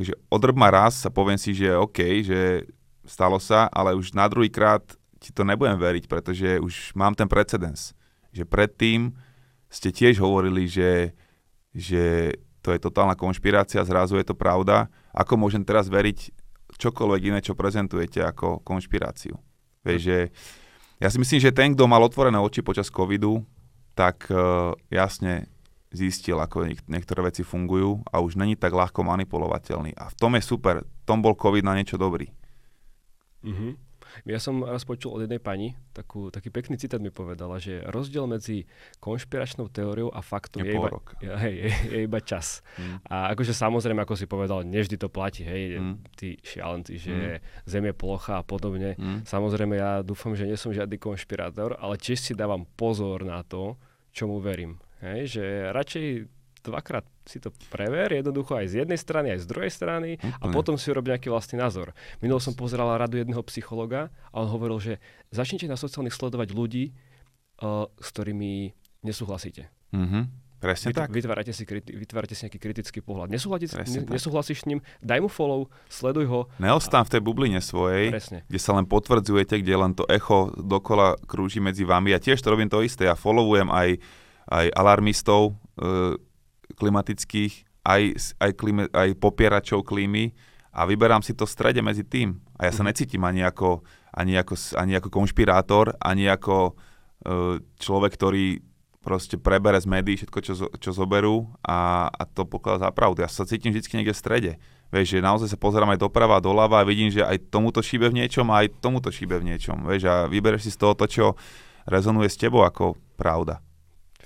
Takže odrb ma raz a poviem si, že OK, že stalo sa, ale už na druhý krát ti to nebudem veriť, pretože už mám ten precedens. Že predtým ste tiež hovorili, že, že to je totálna konšpirácia, zrazu je to pravda. Ako môžem teraz veriť čokoľvek iné, čo prezentujete ako konšpiráciu? Vieš, že ja si myslím, že ten, kto mal otvorené oči počas covidu, tak uh, jasne zistil, ako niektoré veci fungujú a už není tak ľahko manipulovateľný. A v tom je super. V tom bol COVID na niečo dobrý. Mm-hmm. Ja som raz počul od jednej pani, takú, taký pekný citát mi povedala, že rozdiel medzi konšpiračnou teóriou a faktom je, je, iba, je, hej, je, je iba čas. Mm. A akože samozrejme, ako si povedal, nevždy to platí, hej, mm. tí šialenci, že mm. Zem je plocha a podobne. Mm. Samozrejme, ja dúfam, že nie som žiadny konšpirátor, ale tiež si dávam pozor na to, čomu verím. Hej, že radšej dvakrát si to prever, jednoducho aj z jednej strany, aj z druhej strany Úplne. a potom si urob nejaký vlastný názor. Minul som pozeral radu jedného psychologa a on hovoril, že začnite na sociálnych sledovať ľudí, uh, s ktorými nesúhlasíte. Mm-hmm. Presne Vyt- tak. Vytvárate si, kriti- vytvárate si nejaký kritický pohľad. Nesúhlasíš, ne- nesúhlasíš s ním, daj mu follow, sleduj ho. Neostám a... v tej bubline svojej, Presne. kde sa len potvrdzujete, kde len to echo dokola krúži medzi vami. Ja tiež to robím to isté. Ja followujem aj aj alarmistov e, klimatických, aj, aj, klíme, aj popieračov klímy a vyberám si to v strede medzi tým. A ja sa mhm. necítim ani ako, ani ako, ani ako konšpirátor, ani ako e, človek, ktorý proste prebere z médií všetko, čo, čo zoberú a, a to pokladá za pravdu. Ja sa cítim vždy niekde v strede. Vieš, že naozaj sa pozerám aj doprava a doľava a vidím, že aj tomuto šíbe v niečom a aj tomuto šíbe v niečom. Vieš, a vybereš si z toho to, čo rezonuje s tebou ako pravda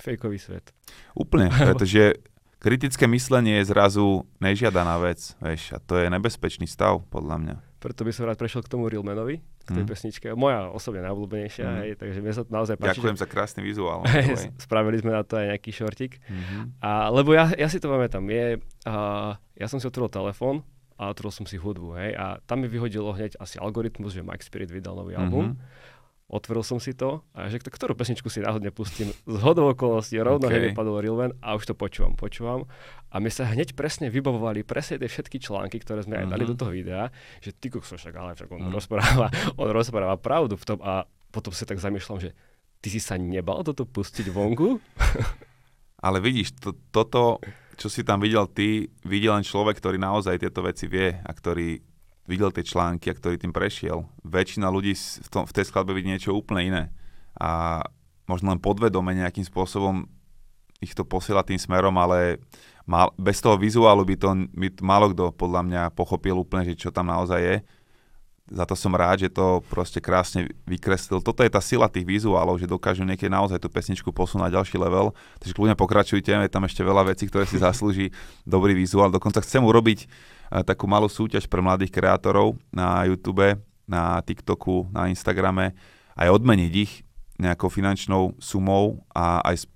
fejkový svet. Úplne, pretože kritické myslenie je zrazu nežiadaná vec, vieš, a to je nebezpečný stav, podľa mňa. Preto by som rád prešiel k tomu Realmanovi, k tej mm. pesničke. Moja osobne najobľúbenejšia, mm. hej, takže mne sa to naozaj páči. Ďakujem že... za krásny vizuál. Spravili sme na to aj nejaký šortik. Mm-hmm. A, lebo ja, ja si to pamätám. Je, uh, ja som si otvoril telefón a otvoril som si hudbu, hej, a tam mi vyhodilo hneď asi algoritmus, že Mike Spirit vydal nový album. Mm-hmm otvoril som si to a že ktorú pesničku si náhodne pustím. Z hodou okolností rovno okay. vypadol Rilven a už to počúvam, počúvam. A mi sa hneď presne vybavovali presne tie všetky články, ktoré sme uh-huh. aj dali mhm. do toho videa, že ty kokso však, ale však on, uh-huh. rozpráva, on rozpráva pravdu v tom a potom si tak zamýšľam, že ty si sa nebal toto pustiť vonku? ale vidíš, to, toto, čo si tam videl ty, videl len človek, ktorý naozaj tieto veci vie a ktorý videl tie články a ktorý tým prešiel. Väčšina ľudí v, tom, v tej skladbe vidí niečo úplne iné. A možno len podvedome nejakým spôsobom ich to posiela tým smerom, ale mal, bez toho vizuálu by to, by málo kto podľa mňa pochopil úplne, že čo tam naozaj je. Za to som rád, že to proste krásne vykreslil. Toto je tá sila tých vizuálov, že dokážu niekedy naozaj tú pesničku posunúť na ďalší level. Takže kľudne pokračujte, je tam ešte veľa vecí, ktoré si zaslúži dobrý vizuál. Dokonca chcem urobiť takú malú súťaž pre mladých kreatorov na YouTube, na TikToku, na Instagrame, aj odmeniť ich nejakou finančnou sumou a aj,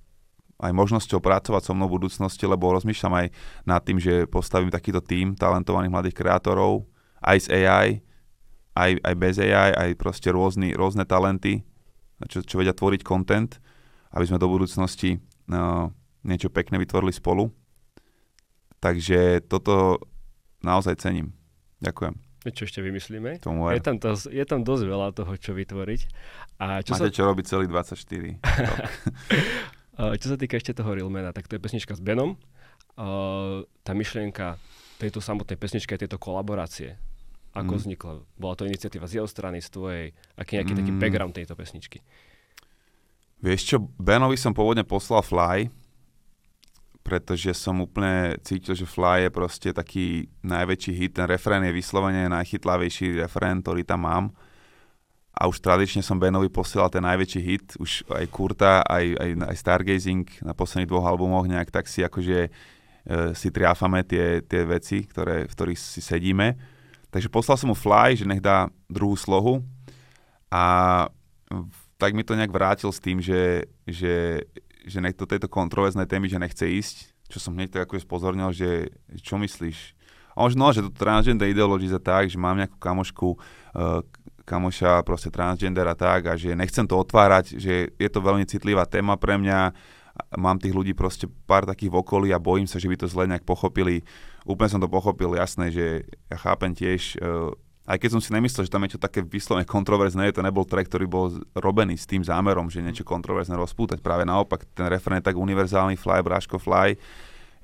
aj možnosťou pracovať so mnou v budúcnosti, lebo rozmýšľam aj nad tým, že postavím takýto tím talentovaných mladých kreatorov, aj z AI, aj, aj bez AI, aj proste rôzny, rôzne talenty, čo, čo vedia tvoriť content, aby sme do budúcnosti no, niečo pekné vytvorili spolu. Takže toto naozaj cením. Ďakujem. Čo ešte vymyslíme? Tomu je, tam to, je tam dosť veľa toho, čo vytvoriť. A čo Máte sa... čo robiť celý 24. čo sa týka ešte toho Realmana, tak to je pesnička s Benom. Uh, tá myšlienka tejto samotnej pesničky a tejto kolaborácie, ako mm. vznikla? Bola to iniciatíva z jeho strany, z tvojej? Aký nejaký mm. taký background tejto pesničky? Vieš čo, Benovi som pôvodne poslal Fly, pretože som úplne cítil, že Fly je proste taký najväčší hit. Ten refrén je vyslovene najchytlavejší refrén, ktorý tam mám. A už tradične som Benovi posielal ten najväčší hit. Už aj Kurta, aj, aj, aj Stargazing na posledných dvoch albumoch nejak tak si akože e, si triafame tie, tie veci, ktoré, v ktorých si sedíme. Takže poslal som mu Fly, že nech dá druhú slohu. A tak mi to nejak vrátil s tým, že, že, že nech do tejto kontroverznej témy, že nechce ísť, čo som hneď tak akože spozornil, že čo myslíš? A možno, že to transgender ideológia je tak, že mám nejakú kamošku, uh, kamoša proste transgender a tak a že nechcem to otvárať, že je to veľmi citlivá téma pre mňa, mám tých ľudí proste pár takých v okolí a bojím sa, že by to zle nejak pochopili. Úplne som to pochopil, jasné, že ja chápem tiež uh, aj keď som si nemyslel, že tam je čo také vyslovene kontroverzné, to nebol track, ktorý bol robený s tým zámerom, že niečo kontroverzné rozpútať. Práve naopak, ten referen je tak univerzálny, fly, bráško, fly,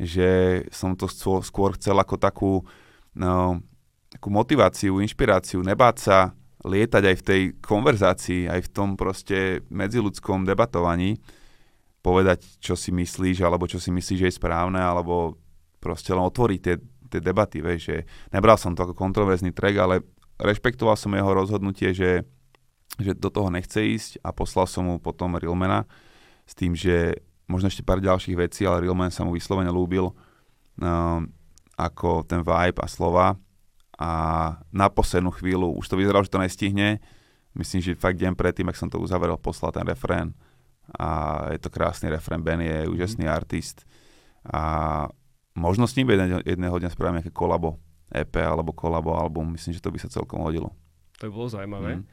že som to skôr chcel ako takú, no, takú motiváciu, inšpiráciu, nebáť sa lietať aj v tej konverzácii, aj v tom proste medziludskom debatovaní, povedať, čo si myslíš, alebo čo si myslíš, že je správne, alebo proste len otvoriť tie, tie debaty, vieš, že nebral som to ako kontroverzný track, ale rešpektoval som jeho rozhodnutie, že, že do toho nechce ísť a poslal som mu potom Realmana s tým, že možno ešte pár ďalších vecí, ale Realman sa mu vyslovene lúbil um, ako ten vibe a slova. A na poslednú chvíľu, už to vyzeralo, že to nestihne, myslím, že fakt deň predtým, ak som to uzavrel, poslal ten refrén a je to krásny refrén, Ben je úžasný mm. artist a možno s ním jedného dňa spravím nejaké kolabo EP alebo kolabo album. Myslím, že to by sa celkom hodilo. To by bolo zaujímavé. Mm.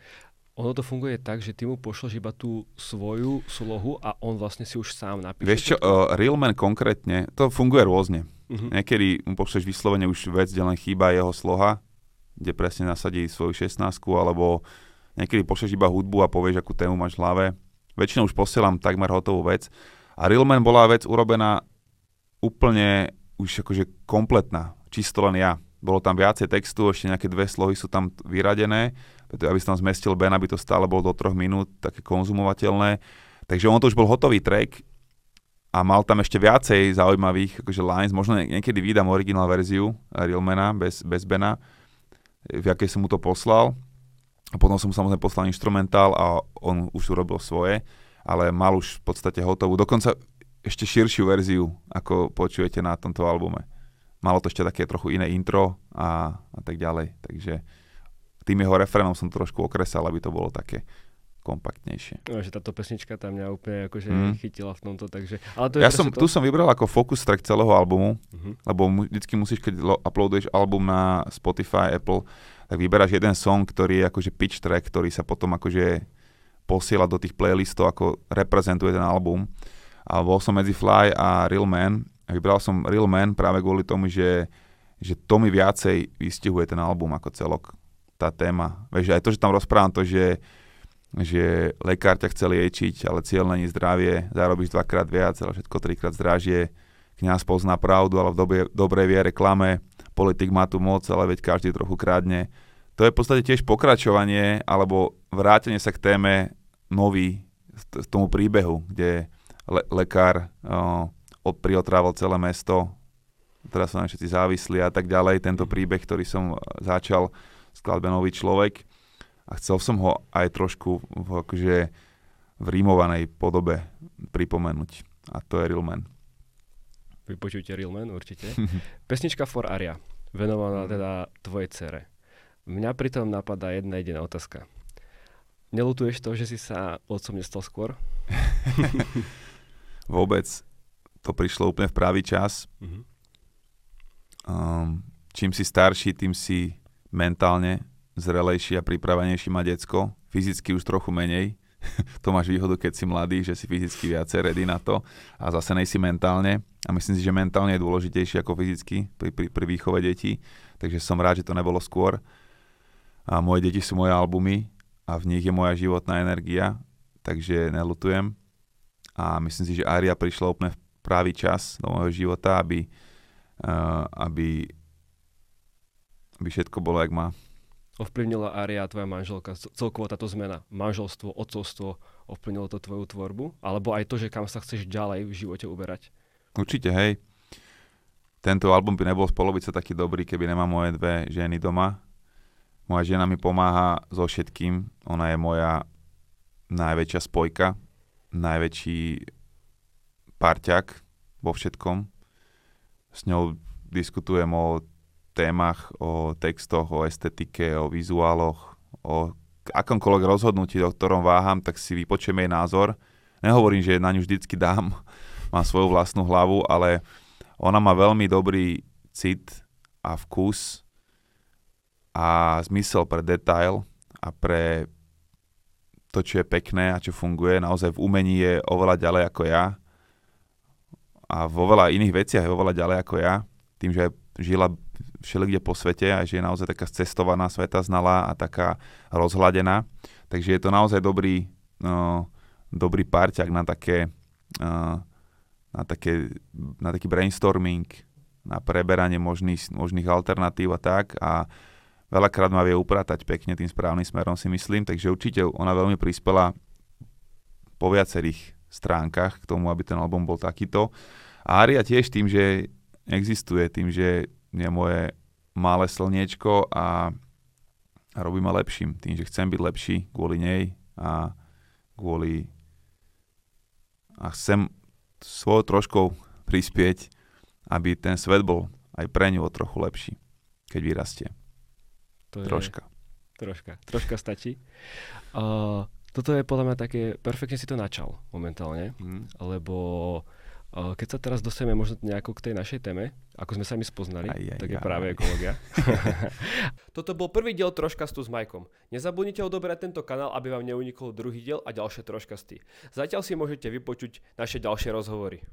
Ono to funguje tak, že ty mu pošleš iba tú svoju slohu a on vlastne si už sám napíše. Vieš čo, uh, Realman konkrétne, to funguje rôzne. Uh-huh. Niekedy mu pošleš vyslovene už vec, kde len chýba jeho sloha, kde presne nasadí svoju 16 alebo niekedy pošleš iba hudbu a povieš, akú tému máš v hlave. Väčšinou už posielam takmer hotovú vec. A Realman bola vec urobená úplne už akože kompletná, čisto len ja bolo tam viacej textu, ešte nejaké dve slohy sú tam vyradené, preto aby sa tam zmestil Ben, aby to stále bolo do troch minút, také konzumovateľné. Takže on to už bol hotový track a mal tam ešte viacej zaujímavých akože lines, možno niekedy vydám originál verziu Realmana bez, bez Bena, v akej som mu to poslal. A potom som mu samozrejme poslal instrumentál a on už urobil svoje, ale mal už v podstate hotovú. Dokonca ešte širšiu verziu, ako počujete na tomto albume malo to ešte také trochu iné intro a, a tak ďalej. Takže tým jeho refrénom som trošku okresal, aby to bolo také kompaktnejšie. No, že táto pesnička tam mňa úplne akože mm. chytila v tomto, takže... Ale to je ja som, to... tu som vybral ako focus track celého albumu, uh-huh. lebo mu, vždycky musíš, keď lo, uploaduješ album na Spotify, Apple, tak vyberáš jeden song, ktorý je akože pitch track, ktorý sa potom akože posiela do tých playlistov, ako reprezentuje ten album. A bol som medzi Fly a Real Man Vybral som Real Man práve kvôli tomu, že, že to mi viacej vystihuje ten album ako celok. Tá téma. Vieš, aj to, že tam rozprávam to, že, že lekár ťa chce liečiť, ale cieľ není zdravie, zarobíš dvakrát viac, ale všetko trikrát zdražie. Kňaz pozná pravdu, ale v dobe, dobrej viere klame. Politik má tu moc, ale veď každý trochu kradne. To je v podstate tiež pokračovanie alebo vrátenie sa k téme nový, k tomu príbehu, kde le- lekár oh, priotrával celé mesto, teraz sú nám všetci závislí a tak ďalej. Tento príbeh, ktorý som začal skladbe Nový človek a chcel som ho aj trošku v, akože, v rímovanej podobe pripomenúť. A to je Real Man. Vypočujte Real Man určite. Pesnička For Aria, venovaná teda tvojej cere. Mňa pritom napadá jedna jediná otázka. Nelutuješ to, že si sa otcom nestal skôr? Vôbec. To prišlo úplne v pravý čas. Mm-hmm. Um, čím si starší, tým si mentálne zrelejší a pripravenejší má decko. Fyzicky už trochu menej. to máš výhodu, keď si mladý, že si fyzicky viacej ready na to a zase nejsi mentálne. A myslím si, že mentálne je dôležitejšie ako fyzicky pri, pri, pri výchove detí. Takže som rád, že to nebolo skôr. A moje deti sú moje albumy a v nich je moja životná energia, takže nelutujem. A myslím si, že Aria prišla úplne v pravý čas do môjho života, aby, uh, aby, aby všetko bolo, jak má. Ovplyvnila Aria tvoja manželka, celkovo táto zmena, manželstvo, otcovstvo, ovplyvnilo to tvoju tvorbu? Alebo aj to, že kam sa chceš ďalej v živote uberať? Určite, hej. Tento album by nebol z polovice taký dobrý, keby nemá moje dve ženy doma, moja žena mi pomáha so všetkým. Ona je moja najväčšia spojka, najväčší parťak vo všetkom. S ňou diskutujem o témach, o textoch, o estetike, o vizuáloch, o akomkoľvek rozhodnutí, o ktorom váham, tak si vypočujem jej názor. Nehovorím, že na ňu vždycky dám, mám svoju vlastnú hlavu, ale ona má veľmi dobrý cit a vkus a zmysel pre detail a pre to, čo je pekné a čo funguje. Naozaj v umení je oveľa ďalej ako ja a vo veľa iných veciach je oveľa ďalej ako ja. Tým, že žila všelikde po svete a že je naozaj taká cestovaná sveta znala a taká rozhladená. Takže je to naozaj dobrý, no, dobrý parťak na také, uh, na, také, na taký brainstorming, na preberanie možných, možných alternatív a tak. A veľakrát ma vie upratať pekne tým správnym smerom si myslím, takže určite ona veľmi prispela po viacerých stránkach k tomu, aby ten album bol takýto. A Aria tiež tým, že existuje, tým, že je moje malé slniečko a, a robí ma lepším. Tým, že chcem byť lepší kvôli nej a kvôli a chcem svojou troškou prispieť, aby ten svet bol aj pre ňu trochu lepší, keď vyrastie. To troška. Je, troška. Troška stačí. Uh, toto je podľa mňa také, perfektne si to načal momentálne, mm. lebo uh, keď sa teraz dostaneme možno nejako k tej našej téme, ako sme sa my spoznali, aj, aj, tak je aj. práve ekologia. Toto bol prvý diel Troškastu s Majkom. Nezabudnite odoberať tento kanál, aby vám neunikol druhý diel a ďalšie Troškasty. Zatiaľ si môžete vypočuť naše ďalšie rozhovory.